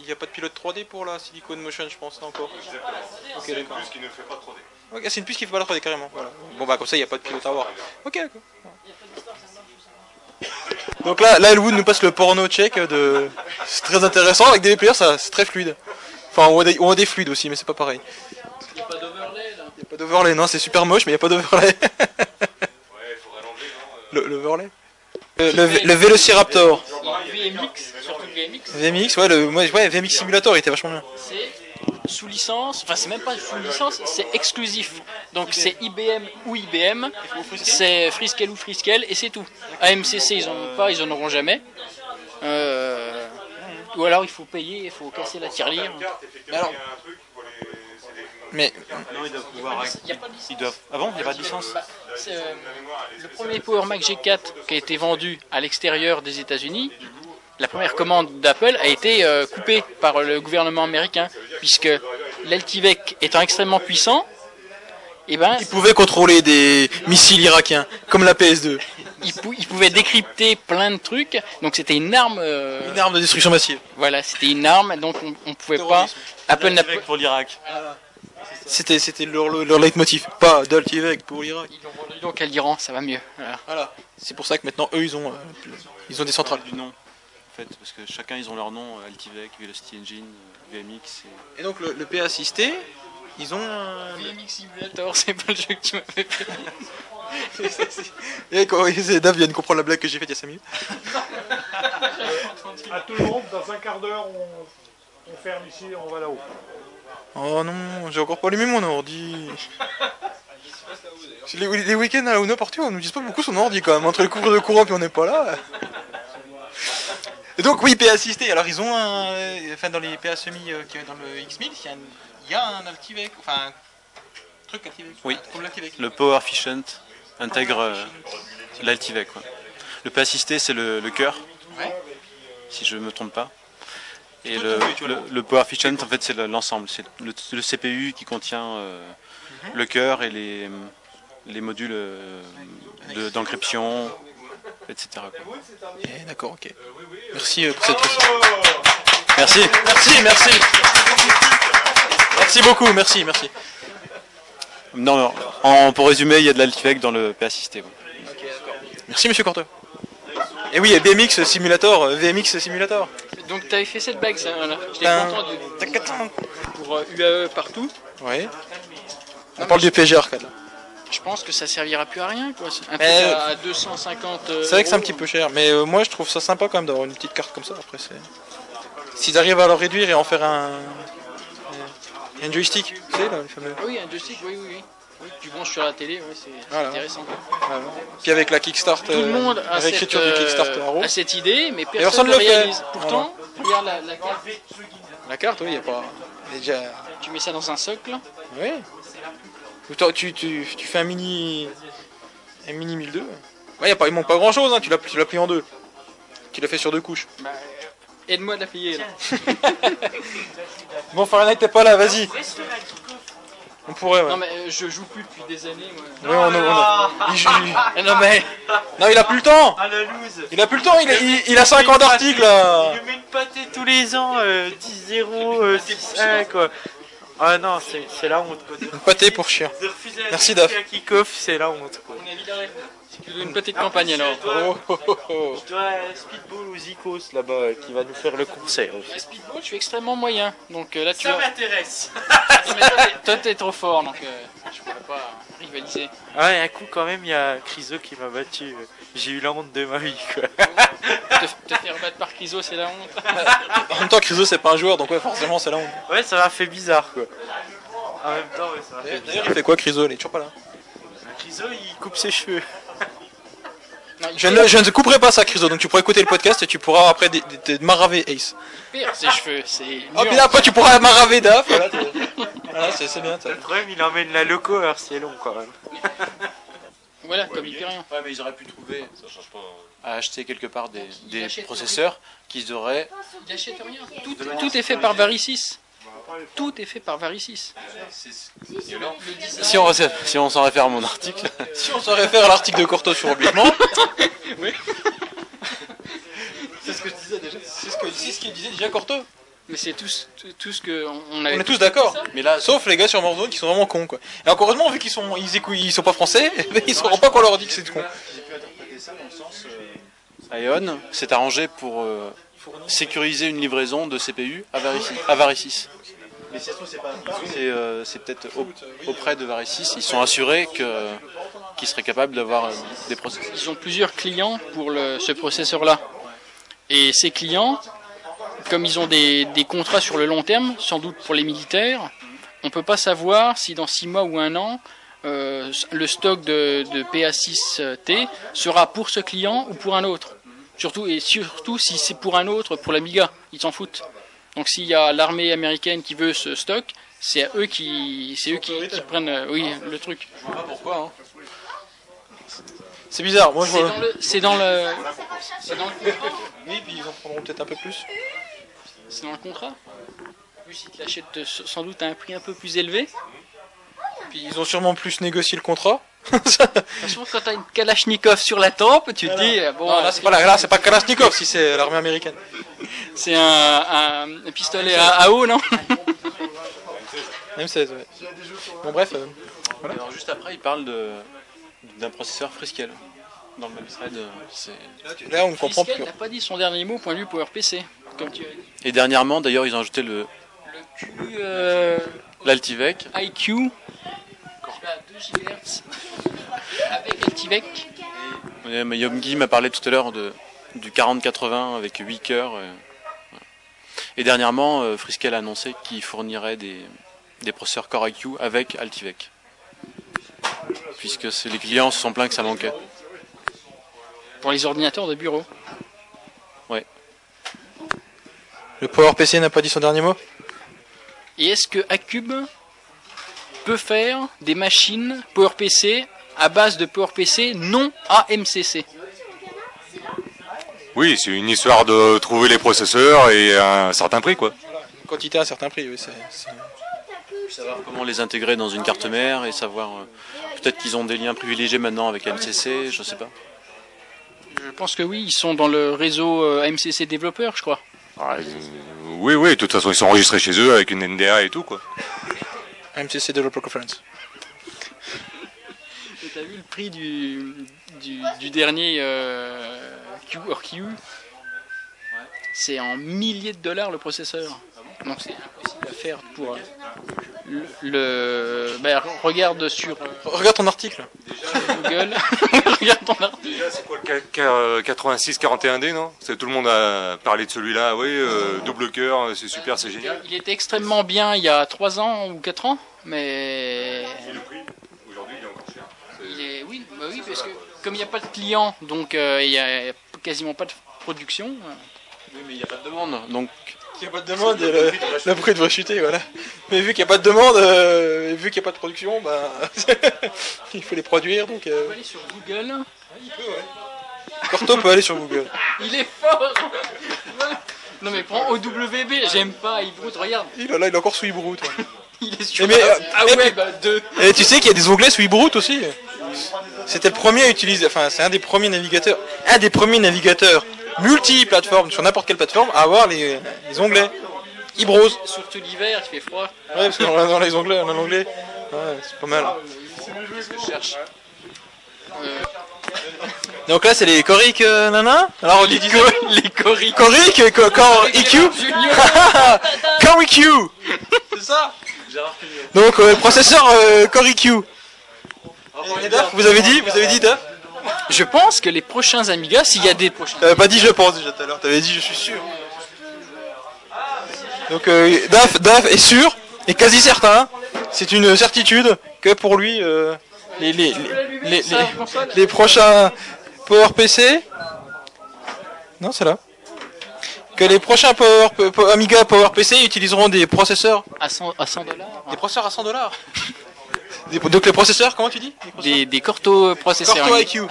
il y a pas de pilote 3D pour la Silicon Motion, je pense, là encore. exactement. Ok, c'est une puce qui ne fait pas de 3D. Ok, c'est une puce qui fait pas la 3D carrément. Voilà. Bon bah comme ça, il n'y a pas de pilote à voir. Ok, d'accord. Donc là, là, Elwood nous passe le porno check de. C'est très intéressant avec des players, ça, c'est très fluide. Enfin, on voit des, on voit des fluides aussi, mais c'est pas pareil. Il n'y a pas d'overlay là. Il n'y a pas d'overlay, non, c'est super moche, mais il n'y a pas d'overlay. Ouais, il faudrait l'enlever, non euh, Le- L'overlay le, le, le Vélociraptor. VMX, VMX, ouais, le, ouais, VMX Simulator, il était vachement bien. c'est sous licence, enfin c'est même pas sous licence, c'est exclusif. Donc c'est IBM ou IBM, c'est Friskel ou Friskel et c'est tout. AMCC ils en ont pas, ils en auront jamais. Euh, ou alors il faut payer, il faut casser la tirelire. alors- Mais Non, ils doivent pouvoir. Il n'y a pas de licence. Ils doivent. Ah bon, il n'y a pas de licence Bah, c'est, euh, le premier Power Mac G4 qui a été vendu à l'extérieur des États-Unis, la première commande d'Apple a été euh, coupée par le gouvernement américain, puisque l'Altivec étant extrêmement puissant, eh ben, il pouvait contrôler des missiles irakiens, comme la PS2. il, pou- il pouvait décrypter plein de trucs, donc c'était une arme. euh, Une arme de destruction massive. Voilà, c'était une arme, donc on, on pouvait pas. Apple n'a pour l'Irak. C'était, c'était leur, leur leitmotiv. Pas d'Altivec pour l'Irak. Ils l'ont vendu donc à l'Iran, ça va mieux. Voilà. Voilà. C'est pour ça que maintenant, eux, ils ont, euh, ils ont des centrales. Du nom. Fait, parce que chacun ils ont leur nom euh, Altivec, Velocity Engine, euh, VMX. Et... Et donc, le, le PA assisté, ils ont un... VMX Simulator, <laughs> c'est pas le jeu que tu m'avais fait. <laughs> Et quand Dave vient de comprendre la blague que j'ai faite il y a 5 minutes. À tout le monde, dans un quart d'heure, on, on ferme ici et on va là-haut. Oh non, j'ai encore pas allumé mon ordi. Les, les week-ends à la Uno partout, on nous dit pas beaucoup son ordi quand même. Entre les couvre de courant puis on n'est pas là. Et donc oui, PA assisté. Alors ils ont un, euh, enfin dans les PA semi euh, qui est dans le X1000, il y a un, il y a un Altivec, enfin un truc Altivec. Oui. Le Power Efficient intègre euh, l'Altivec. Le P assisté, c'est le, le cœur, Ouais. si je ne me trompe pas. Et le, Power Efficient, en fait, c'est le- l'ensemble. C'est le, le CPU qui contient euh, le cœur et les, les modules euh, de- d'encryption, etc. D'accord, ok. Merci euh, pour cette précision. Merci. Merci, merci. Merci beaucoup, merci, merci. Non, non, en- pour résumer, il y a de l'Altivec dans le P assisté. ouais. Merci Monsieur Corteux. Et oui, et BMX Simulator, euh, VMX Simulator. Donc t'avais fait cette bague, ça, voilà. J'étais content de... pour euh, UAE partout. Ouais. On parle du Arcade. là. Je pense que ça servira plus à rien, quoi. Un truc Euh, à 250 euh, C'est vrai que c'est un petit peu cher, mais euh, moi je trouve ça sympa quand même d'avoir une petite carte comme ça. Après, c'est. S'ils arrivent à le réduire et en faire un. Un joystick, tu sais, là, le fameux. Ah oui, un joystick, oui, oui, oui. Oui, tu branches sur la télé, ouais, c'est Voilà. intéressant. Puis avec la Kickstart, Tout le euh, monde a cette, réécriture du euh, Kickstarter a cette idée, mais personne ne le le fait. réalise. Pourtant, regarde la, la carte. La carte, oui, il y a pas. déjà. Tu mets ça dans un socle. Oui. Ou toi, tu, tu, tu fais un mini. Un mini 1002. Ouais, y a pas, il manque pas grand chose, hein. tu l'as plié en deux. Tu l'as fait sur deux couches. Bah, Aide-moi de la plier, là. <laughs> Bon, Fahrenheit, t'es pas là, vas-y. On pourrait, ouais. Non, mais euh, je joue plus depuis des années, moi. Ouais, on a- on a- il joue- Ah, <laughs> non, mais. Non, il a plus le temps Ah la loose Il a plus le temps, il a, il, il a 5 ans d'article là Il lui met une pâtée tous les ans, euh, 10-0, euh, 6-1 quoi. Ah non, c'est c'est la honte pâtée pour chien. Merci, Daf. c'est la honte quoi. Tu veux une petite campagne alors Oh, oh, oh, oh. Je dois à Speedball ou Zikos là-bas euh, qui va nous faire le concert aussi. Speedball, je suis extrêmement moyen. Donc euh, là, tu Ça vas. m'intéresse. <laughs> Toi, t'es- Toi, trop fort, donc euh, je pourrais pas rivaliser. Ah, et un coup quand même, il y a Criso qui m'a battu. J'ai eu la honte de ma vie quoi. Te, te faire battre par Criso, c'est la honte. En même temps, Criso c'est pas un joueur, donc ouais, forcément c'est la honte. Ouais, ça m'a fait bizarre quoi. En même temps, ouais, ça m'a fait D'ailleurs, bizarre. il fait quoi, Criso Il est toujours pas là. Criso, il coupe ses cheveux. Il Je ne, je ne couperai pas ça, Criso, donc tu pourras écouter le podcast et tu pourras après dé- dé- dé- maraver Ace. il perd ses cheveux, c'est. Oh, puis là, après tu pourras maraver Daf. Voilà, t'es- voilà, c'est c'est bien. ça. Le problème, il emmène la loco, alors c'est long quand même. <laughs> Voilà, comme Hyperion. Ouais, mais ils auraient pu trouver à acheter quelque part des, des achètent processeurs qui auraient. Il achète rien. Tout, tout est fait par Varicis. Tout est fait par Varicis. Si on, ré- si on s'en réfère à mon article, Si on se réfère à l'article de Corto sur Obliquement. <laughs> C'est ce que je disais déjà. C'est ce que c'est ce qu'il disait déjà Corto. Mais c'est tout, ce- tout, tout ce que on- avait. On est tous d'accord. mais là, Sauf les gars sur Warzone qui sont vraiment cons quoi. Et encore heureusement vu qu'ils sont ils ils sont pas français, <laughs> ils sauront pas qu'on leur dit que c'est con. Ion s'est arrangé pour euh, sécuriser une livraison de CPU à Varicis. À Varicis. C'est euh, c'est peut-être au- auprès de Varicis. Ils sont assurés que qu'ils seraient capables d'avoir euh, des processeurs. Ils ont plusieurs clients pour le, ce processeur-là. Et ces clients, comme ils ont des, des contrats sur le long terme, sans doute pour les militaires, on ne peut pas savoir si dans 6 mois ou un an, euh, le stock de, de PA6T sera pour ce client ou pour un autre. Surtout, et surtout si c'est pour un autre, pour l'Amiga, ils s'en foutent. Donc s'il y a l'armée américaine qui veut ce stock, c'est à eux qui, c'est eux qui, qui prennent, euh, oui, le truc. Pourquoi hein C'est bizarre, moi je C'est vois. dans le, c'est dans le, c'est dans le <laughs> Oui, puis ils en prendront peut-être un peu plus. C'est dans le contrat. Plus ils te l'achètent euh, sans doute à un prix un peu plus élevé. Puis ils ont sûrement plus négocié le contrat. Façon, quand t'as une Kalachnikov sur la tempe, tu te dis, euh, bon, Non, là c'est pas la- là c'est pas Kalashnikov si c'est l'armée américaine. c'est un, un- un pistolet à, à eau, non M16 ouais. Bon bref, euh, alors, juste après, il parle de d'un processeur Friskel. Dans le même thread, euh, c'est- là on comprend Fiscal plus. n'a pas dit son dernier mot point de vue PowerPC. Comme tu as dit. Et dernièrement, d'ailleurs, ils ont ajouté le Le Q, euh, l'Altivec. IQ, à 2 GHz, avec mais Yomgi m'a parlé tout à l'heure de du 4080 avec 8 cœurs. euh. Et dernièrement, euh, Friskel a annoncé qu'il fournirait des, des processeurs Core IQ avec Altivec. Puisque c'est- les clients se sont plaints que ça manquait. Pour les ordinateurs de bureau. Le PowerPC n'a pas dit son dernier mot? Et est-ce que Acube peut faire des machines PowerPC à base de PowerPC non AMCC Oui, c'est une histoire de trouver les processeurs et à un certain prix, quoi. Quantité à un certain prix, oui. Savoir comment les intégrer dans une carte mère et savoir. euh, Peut-être qu'ils ont des liens privilégiés maintenant avec MCC, je sais pas. Je pense que oui, ils sont dans le réseau euh, AMCC développeur, je crois. Ah, euh, oui, oui, de toute façon, ils sont enregistrés chez eux avec une NDA et tout, quoi. MCC Developer Conference. T'as vu le prix du, du, du dernier euh, Q or Q? C'est en milliers de dollars le processeur. Donc c'est impossible à faire pour euh, le. le- ben, regarde sur euh, Regarde ton article. Google. <laughs> regarde ton article. Déjà, c'est quoi le K- K- 86 41D, non? C'est tout le monde a parlé de celui-là. Oui, euh, double cœur, c'est super, c'est génial. Il était extrêmement bien il y a 3 ans ou 4 ans, mais. Aujourd'hui, il est encore cher. Il est, oui, bah oui, parce que comme il n'y a pas de clients, donc euh, il n'y a quasiment pas de production. euh, Oui, mais il n'y a pas de demande. Donc, S'il n'y a pas de demande, le, le prix devrait chuter, voilà. Mais vu qu'il n'y a pas de demande, euh, vu qu'il n'y a pas de production, bah, <laughs> il faut les produire, donc... On Euh, peut aller sur Google. Corto peut aller sur Google. Il est fort Non mais prends OWB, j'aime pas, il broute, regarde. Il, là, il est encore sous Ibroot. toi. Il est sur mais, euh, Ah ouais, bah deux. Et tu sais qu'il y a des onglets sous Ibroot aussi C'était le premier à utiliser, enfin c'est un des premiers navigateurs, un des premiers navigateurs multi-plateforme sur n'importe quelle plateforme à avoir les, les onglets. Ibrose. Surtout l'hiver, il fait froid. Ouais, parce qu'on a dans les onglets, on a l'onglet. Ouais, c'est pas mal. ce que je cherche. Donc là, c'est les Coric euh, nana Alors on dit disait les Coric. Coric, co- Cor EQ Core EQ C'est ça Donc euh, processeur euh. Et Daf, vous avez dit Vous avez dit Daf Je pense que les prochains Amiga, s'il y a des prochains. T'avais pas dit je pense déjà tout à l'heure, t'avais dit je suis sûr. Donc euh, Daf, Daf est sûr, et quasi certain, c'est une certitude que pour lui, euh, les, les, les, les, prochains PowerPC... Non, c'est là. Que les prochains Power, Po- Amiga PowerPC utiliseront des processeurs... À 100, à 100 dollars Des processeurs à 100 dollars? <laughs> Donc les processeurs, comment tu dis? Des, des Corto processeurs. Corto IQ.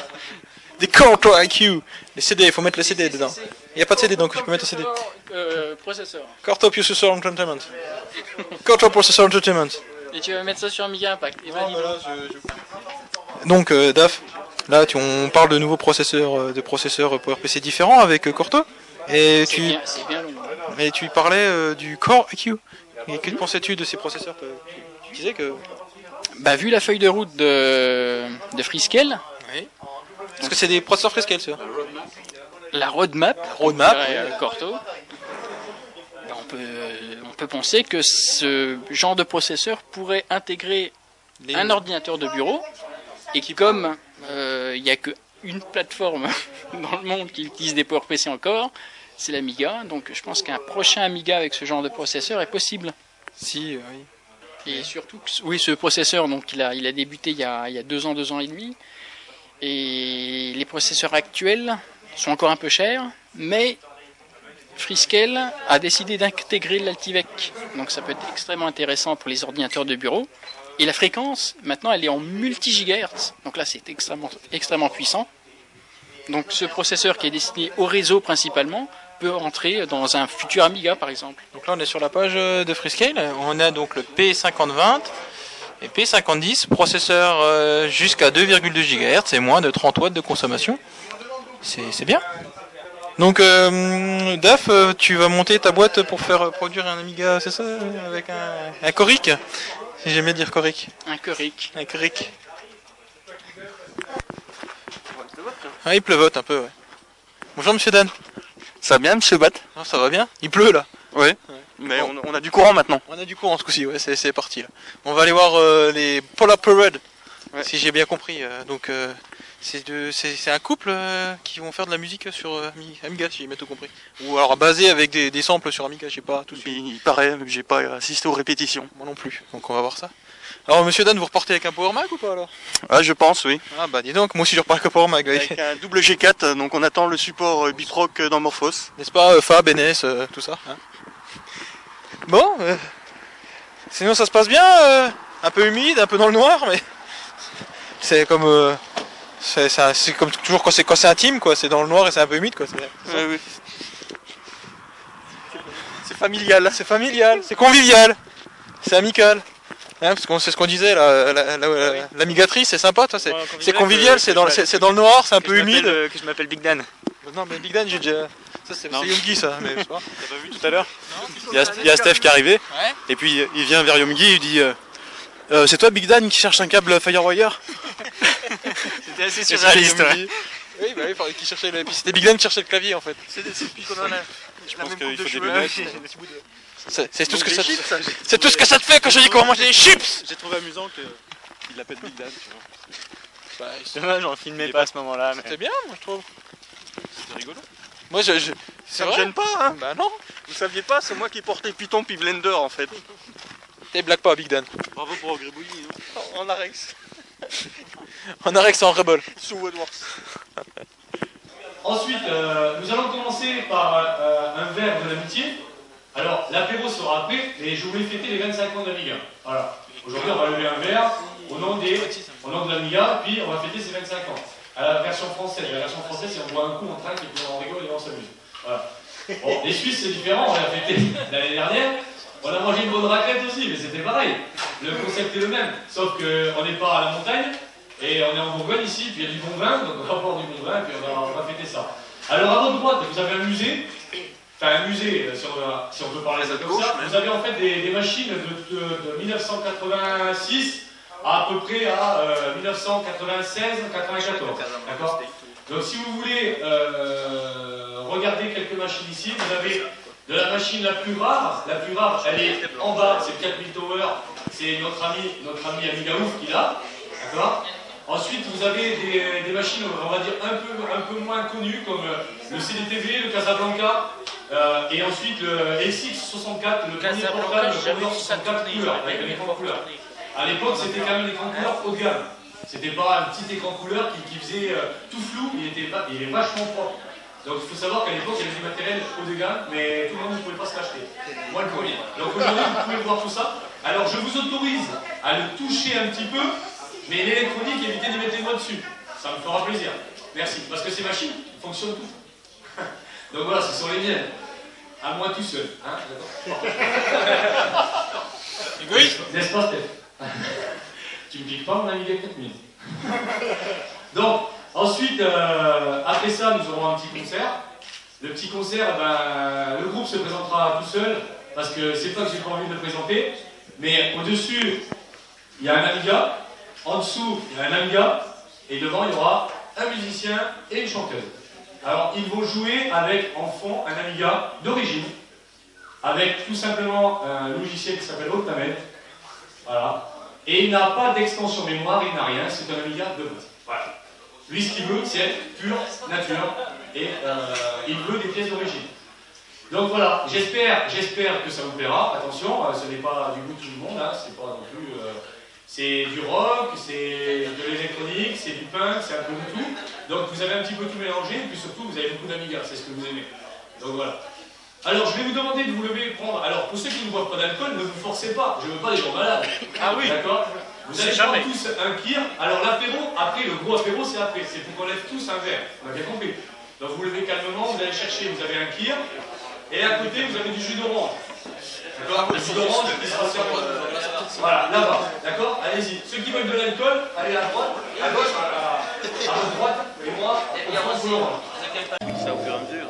Des Corto IQ. Les CD, il faut mettre le CD dedans. Il n'y a pas de CD donc je peux mettre le CD. Euh, processeur. Corto Processor Entertainment. Corto Processor Entertainment. Et tu vas mettre ça sur Amiga Impact. Et. Donc euh, DAF, là tu, on parle de nouveaux processeurs, euh, de processeurs euh, PowerPC différents avec euh, Corto. Et tu, bien, c'est bien long. et tu parlais euh, du Core IQ. Et que pensais-tu de ces processeurs Tu disais que... Bah, vu la feuille de route de, de Freescale, Parce que c'est des processeurs Freescale, ça. la roadmap, Roadmap, oui. euh, Corto, bah, on peut, on peut penser que ce genre de processeur pourrait intégrer un ordinateur de bureau et qui, comme euh, il n'y a qu'une plateforme <laughs> dans le monde qui utilise des PowerPC encore, c'est l'Amiga. Donc je pense qu'un prochain Amiga avec ce genre de processeur est possible. Si, euh, oui. Et surtout, oui, ce processeur, donc il a, il a débuté il y a, il y a deux ans, deux ans et demi. Et les processeurs actuels sont encore un peu chers, mais Freescale a décidé d'intégrer l'Altivec. Donc ça peut être extrêmement intéressant pour les ordinateurs de bureau. Et la fréquence, maintenant, elle est en multi-gigahertz. Donc là, c'est extrêmement, extrêmement puissant. Donc ce processeur qui est destiné au réseau principalement peut entrer dans un futur Amiga, par exemple. Donc là on est sur la page euh, de Freescale. On a donc le P5020 et P5010, processeur euh, jusqu'à 2,2 GHz et moins de 30 watts de consommation. C'est bien. Donc euh, Daf, euh, tu vas monter ta boîte pour faire produire un Amiga, c'est ça Avec un, un Coric Si j'aime bien dire Coric. Un Coric. Un Coric. Ah, il pleuvote un peu, ouais. Bonjour Monsieur Dan. Ça va bien, monsieur Bat? Ah, Ça va bien Il pleut là Oui. Mais on, on a du courant maintenant. On a du courant ce coup-ci, ouais, c'est, parti là. On va aller voir euh, les Polar Parade, si j'ai bien compris. euh, donc euh, c'est, un couple euh, qui vont faire de la musique sur Ami- Amiga, si j'ai bien tout compris. Ou alors basé avec des, des samples sur Amiga, je sais pas. Tout de suite. Il, il paraît, j'ai pas assisté aux répétitions. Moi non plus, donc on va voir ça. Alors Monsieur Dan, vous repartez avec un Power Mac ou pas alors? Ah, je pense, oui. Ah bah dis donc, moi aussi je repars avec un Power Mac. ouais. Avec un double G4, donc on attend le support euh, Biproc euh, dans Morphos. N'est-ce pas euh, Fab, NS, euh, tout ça hein? Bon, euh, sinon ça se passe bien, un peu humide, un peu dans le noir, mais <laughs> c'est comme c'est, comme toujours quand c'est quand c'est intime quoi, c'est dans le noir et c'est un peu humide quoi. Oui. C'est familial. C'est familial, c'est convivial, c'est amical. Hein, parce qu'on c'est ce qu'on disait là, la, la- la- l'amigatrice c'est sympa, toi, c'est, c'est convivial, c'est dans, le- c'est, c'est dans le noir, c'est un peu humide. que je m'appelle Big Dan. Non mais Big Dan j'ai déjà, ça c'est, Youngi ça, mais je sais pas. T'as pas vu tout à l'heure il y, a, il y a Steph qui est arrivé, Ouais. et puis il vient vers Yomgi, il dit euh, Euh, C'est toi Big Dan qui cherche un câble Firewire <laughs> C'était assez surréaliste. Yomgi. ouais. Oui, bah oui, faudrait qu'il cherchait le... puis c'était Big Dan qui cherchait le clavier en fait. C'est depuis qu'on en a. Je la pense qu'il faut des lunettes. <laughs> C'est tout ce que ça chips, ça, j'ai C'est tout ce que ça te fait quand je dis qu'on va manger des chips J'ai trouvé amusant qu'il l'appelle Big Dan, tu vois. Bah, Dommage, on filmait pas à ce moment-là. mais- C'était bien, moi je trouve. C'était rigolo. Moi je. je... Ça me gêne pas, hein Bah non Vous saviez pas, c'est moi qui portais Python puis Blender en fait. T'es blague pas, Big Dan. Bravo pour Gribouillis. En Arex, <laughs> En Arex en Rebel. sous Woodworks. Ensuite, euh, nous allons commencer par euh, un verre de l'amitié. Alors, l'apéro sera après, mais je voulais fêter les 25 ans d'Amiga. Voilà. Aujourd'hui, on va lever un verre au nom, des, au nom de l'Amiga, puis on va fêter ses 25 ans. À la version française. La version française, c'est on boit un coup, on trinque, et puis on rigole et on s'amuse. Voilà. Bon, les Suisses, c'est différent, on l'a fêté <laughs> l'année dernière. On a mangé une bonne raclette aussi, mais c'était pareil. Le concept est le même, sauf qu'on n'est pas à la montagne, et on est en Bourgogne ici, puis il y a du bon vin, donc on va boire du bon vin, et puis on va, on va fêter ça. Alors à votre droite, vous avez un musée, enfin un musée, euh, si on, va- si on peut parler ça comme ça, vous avez en fait des, des machines de, de- de 1986 à, à peu près à 1996-94. D'accord Donc si vous voulez euh, regarder quelques machines ici, vous avez de la machine la plus rare, la plus rare, elle est en bas, c'est le 4000 Tower, c'est notre ami, notre ami Amiga Ouf qui l'a, d'accord Ensuite, vous avez des, des machines, on va dire, un peu, un peu moins connues, comme euh, le CDTV, le Casablanca, euh, et ensuite le SX64, le premier Casablanca, portable Commodore vu ça 64 tourner, couleurs, avec un écran couleur. À l'époque, c'était quand même l'écran couleur haut de gamme. C'était pas un petit écran couleur qui, qui faisait euh, tout flou, il était il est vachement propre. Donc il faut savoir qu'à l'époque, il y avait du matériel haut de gamme, mais tout le monde ne pouvait pas se l'acheter. Moi le premier. Donc aujourd'hui, vous pouvez voir tout ça. Alors je vous autorise à le toucher un petit peu, mais l'électronique, évitez d'y mettre les doigts dessus. Ça me fera plaisir. Merci. Parce que ces machines fonctionnent toutes. <laughs> Donc voilà, ce sont les miennes. À moi tout seul. Hein D'accord <laughs> Égoïste N'est-ce pas, Steph <laughs> Tu me piques pas mon Amiga 4000. Donc, ensuite, euh, après ça, nous aurons un petit concert. Le petit concert, ben, le groupe se présentera tout seul, parce que c'est pas que j'ai pas envie de le présenter, mais au-dessus, il y a un Amiga, en dessous, il y a un Amiga, et devant, il y aura un musicien et une chanteuse. Alors, ils vont jouer avec, en fond, un Amiga d'origine, avec tout simplement un logiciel qui s'appelle Octamed. Voilà. Et il n'a pas d'extension mémoire, il n'a rien, c'est un Amiga de base. Voilà. Lui, ce qu'il veut, c'est pure nature, et euh, il veut des pièces d'origine. Donc voilà, j'espère, j'espère que ça vous plaira. Attention, euh, ce n'est pas du goût de tout le monde, hein, c'est pas non plus. euh, c'est du rock, c'est de l'électronique, c'est du punk, c'est un peu de tout. Donc vous avez un petit peu tout mélangé, et puis surtout vous avez beaucoup d'Amiga, c'est ce que vous aimez. Donc voilà. Alors je vais vous demander de vous lever et prendre. Alors pour ceux qui ne boivent pas d'alcool, ne vous forcez pas, je veux pas des gens malades. Ah oui. D'accord Vous allez prendre jamais. tous un kir. Alors l'apéro, après, le gros apéro, c'est après. C'est pour qu'on lève tous un verre. On a bien compris. Donc vous levez calmement, vous allez chercher, vous avez un kir. Et à côté, vous avez du jus d'orange. D'accord Le jus d'orange qui sera servi. Voilà, là-bas. D'accord Allez-y. Ceux qui veulent de l'alcool, allez à droite, à gauche, à, à, à votre droite, et moi, au fond, pour l'orange. Ça au fur et à mesure.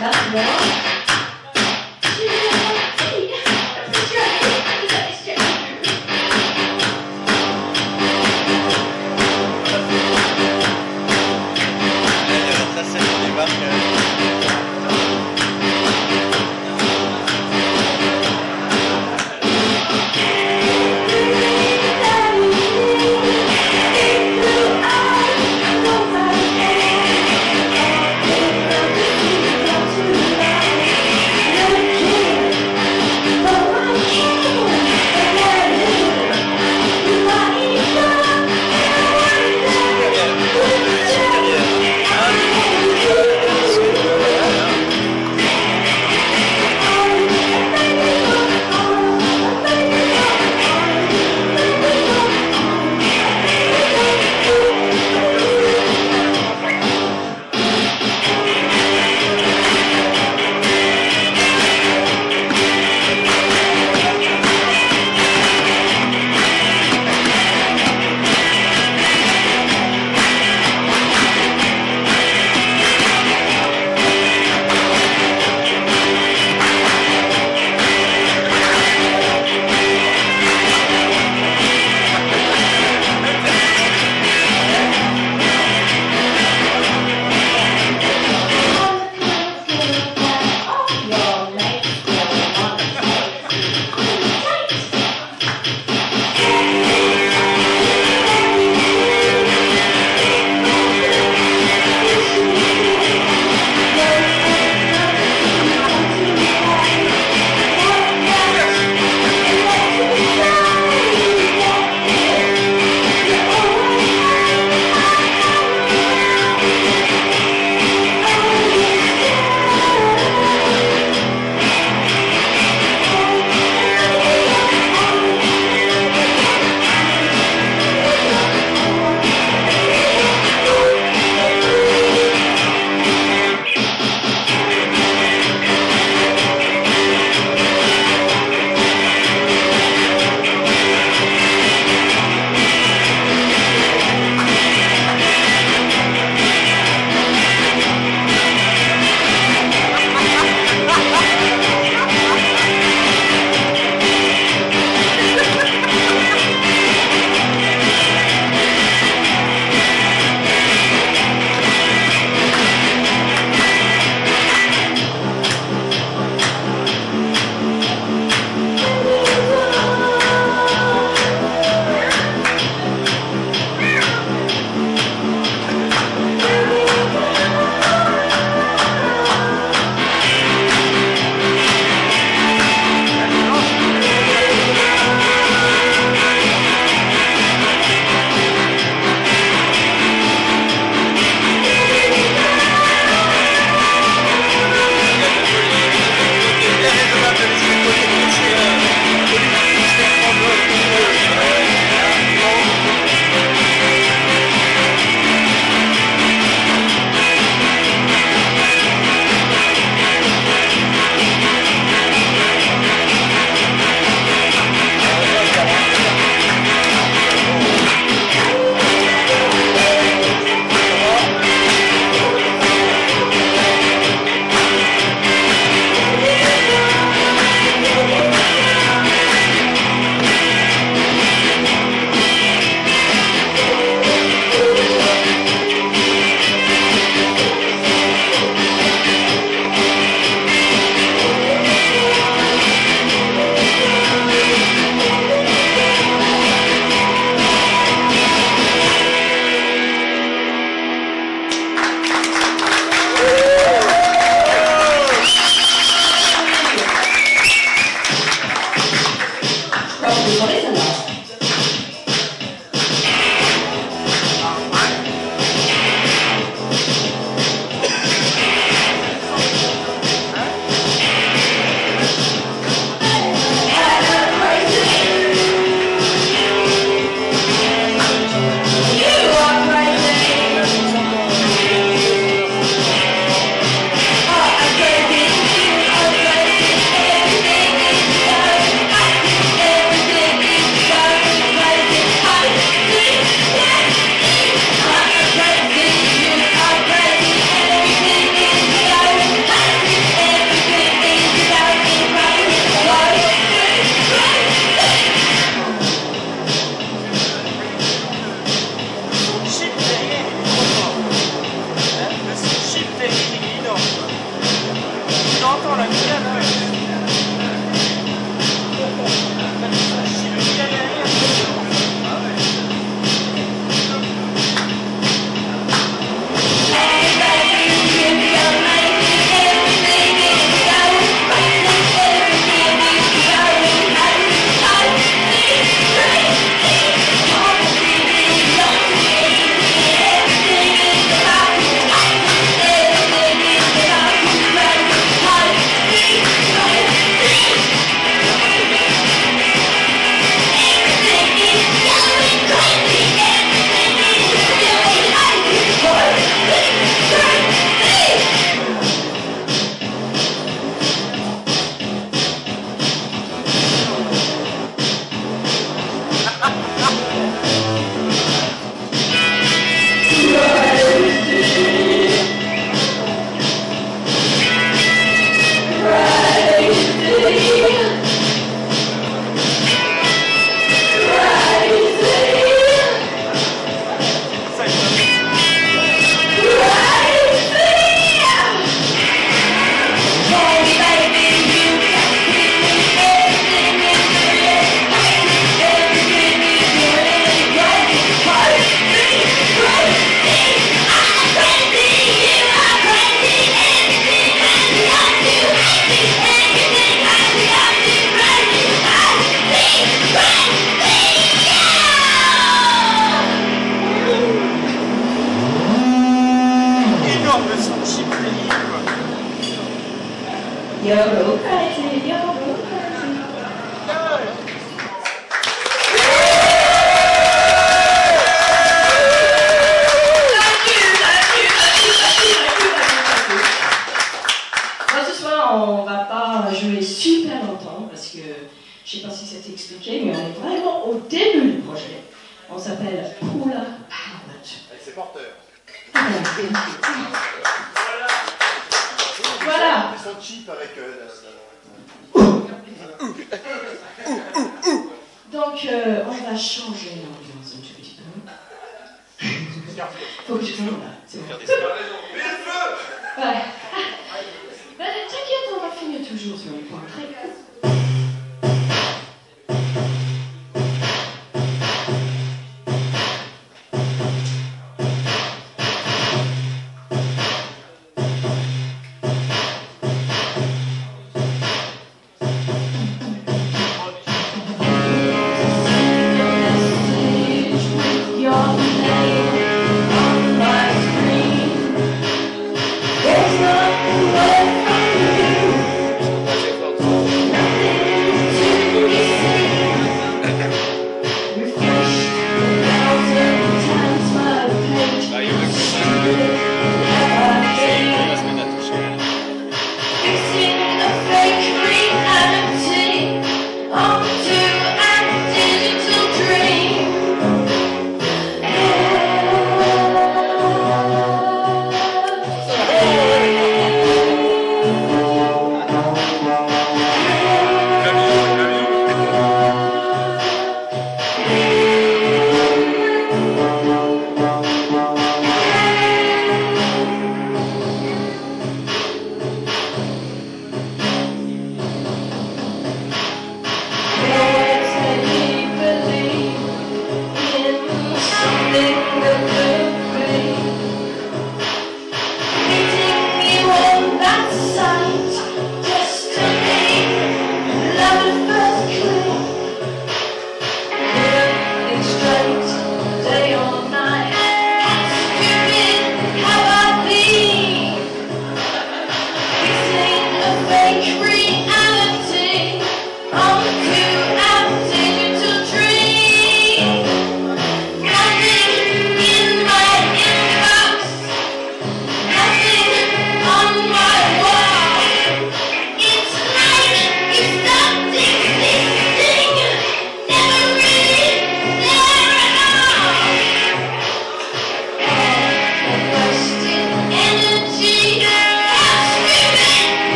đất nước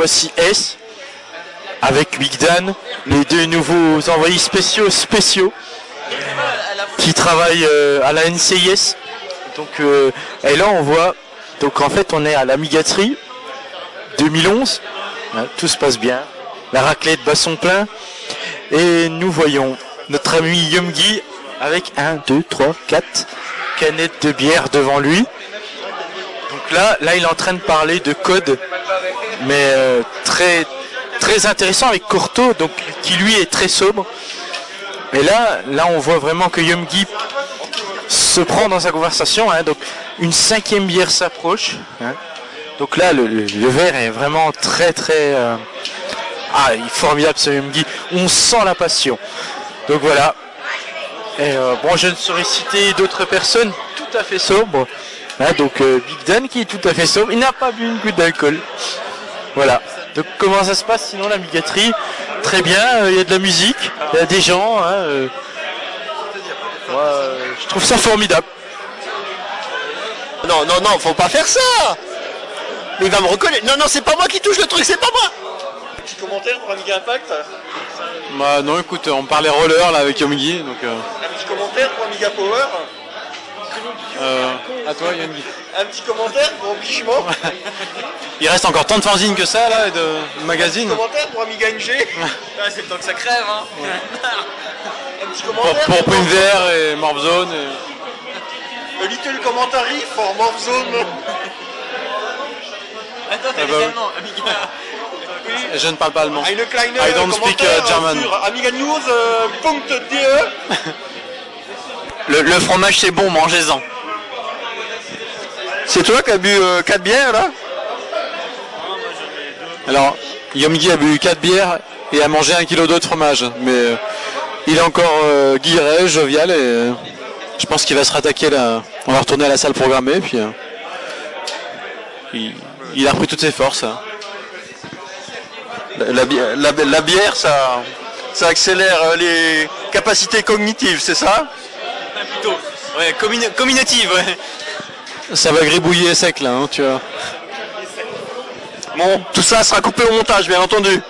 voici S avec Big Dan, les deux nouveaux envoyés spéciaux spéciaux qui travaillent euh, à la NCIS. Donc euh, et là on voit donc en fait on est à l'Amigaterie 2011. Hein, tout se passe bien. La raclette bat son plein et nous voyons notre ami Yumgi avec 1, 2, 3, 4 canettes de bière devant lui. Donc là, là il est en train de parler de code mais euh, très très intéressant avec Corto, donc qui lui est très sobre. Et là, là on voit vraiment que Yumgi se prend dans sa conversation. hein, donc une cinquième bière s'approche. hein. Donc là, le, verre est vraiment très très euh, ah, il est formidable ce Yumgi. On sent la passion. Donc voilà. Et euh, bon, je ne saurais citer d'autres personnes tout à fait sobres. Hein, donc Big Dan qui est tout à fait sobre. Il n'a pas bu une goutte d'alcool. Voilà. Donc comment ça se passe sinon la migaterie Très bien, euh, il y a de la musique, il y a des gens. hein, euh. Moi, euh, je trouve ça formidable. Non, non, non, faut pas faire ça Mais il va me reconnaître. Non, non, c'est pas moi qui touche le truc, c'est pas moi Petit commentaire pour Amiga Impact? Bah non, écoute, on parlait roller là avec Yomgi, donc. Euh, Un petit commentaire pour Amiga Power? Euh, à toi. Un petit commentaire pour Obligement Il reste encore tant de fanzines que ça là, et de de Un magazines. petit commentaire pour Amiga NG Ah, C'est le temps que ça crève hein Un petit Pour, commentaire pour Vert et Morph Zone. et- A little commentary for Morph Zone Attends, Ah bah oui. Et Je ne parle pas allemand. I don't speak commentaire uh, German. sur Amiga News euh. <laughs> Le, fromage c'est bon, mangez-en. C'est toi qui as bu 4 bières là? Alors, Yomgi a bu 4 bières et a mangé un kilo d'eau de fromage. Mais euh, il est encore euh, guilleret, jovial et euh, je pense qu'il va se rattaquer là. On va retourner à la salle programmée puis euh, il, a repris toutes ses forces. hein. la, bi- la- la bière, ça, accélère euh, les capacités cognitives, c'est ça? Ouais, communi- communicative, ouais. Ça va gribouiller sec là, hein, tu vois. Bon, tout ça sera coupé au montage, bien entendu.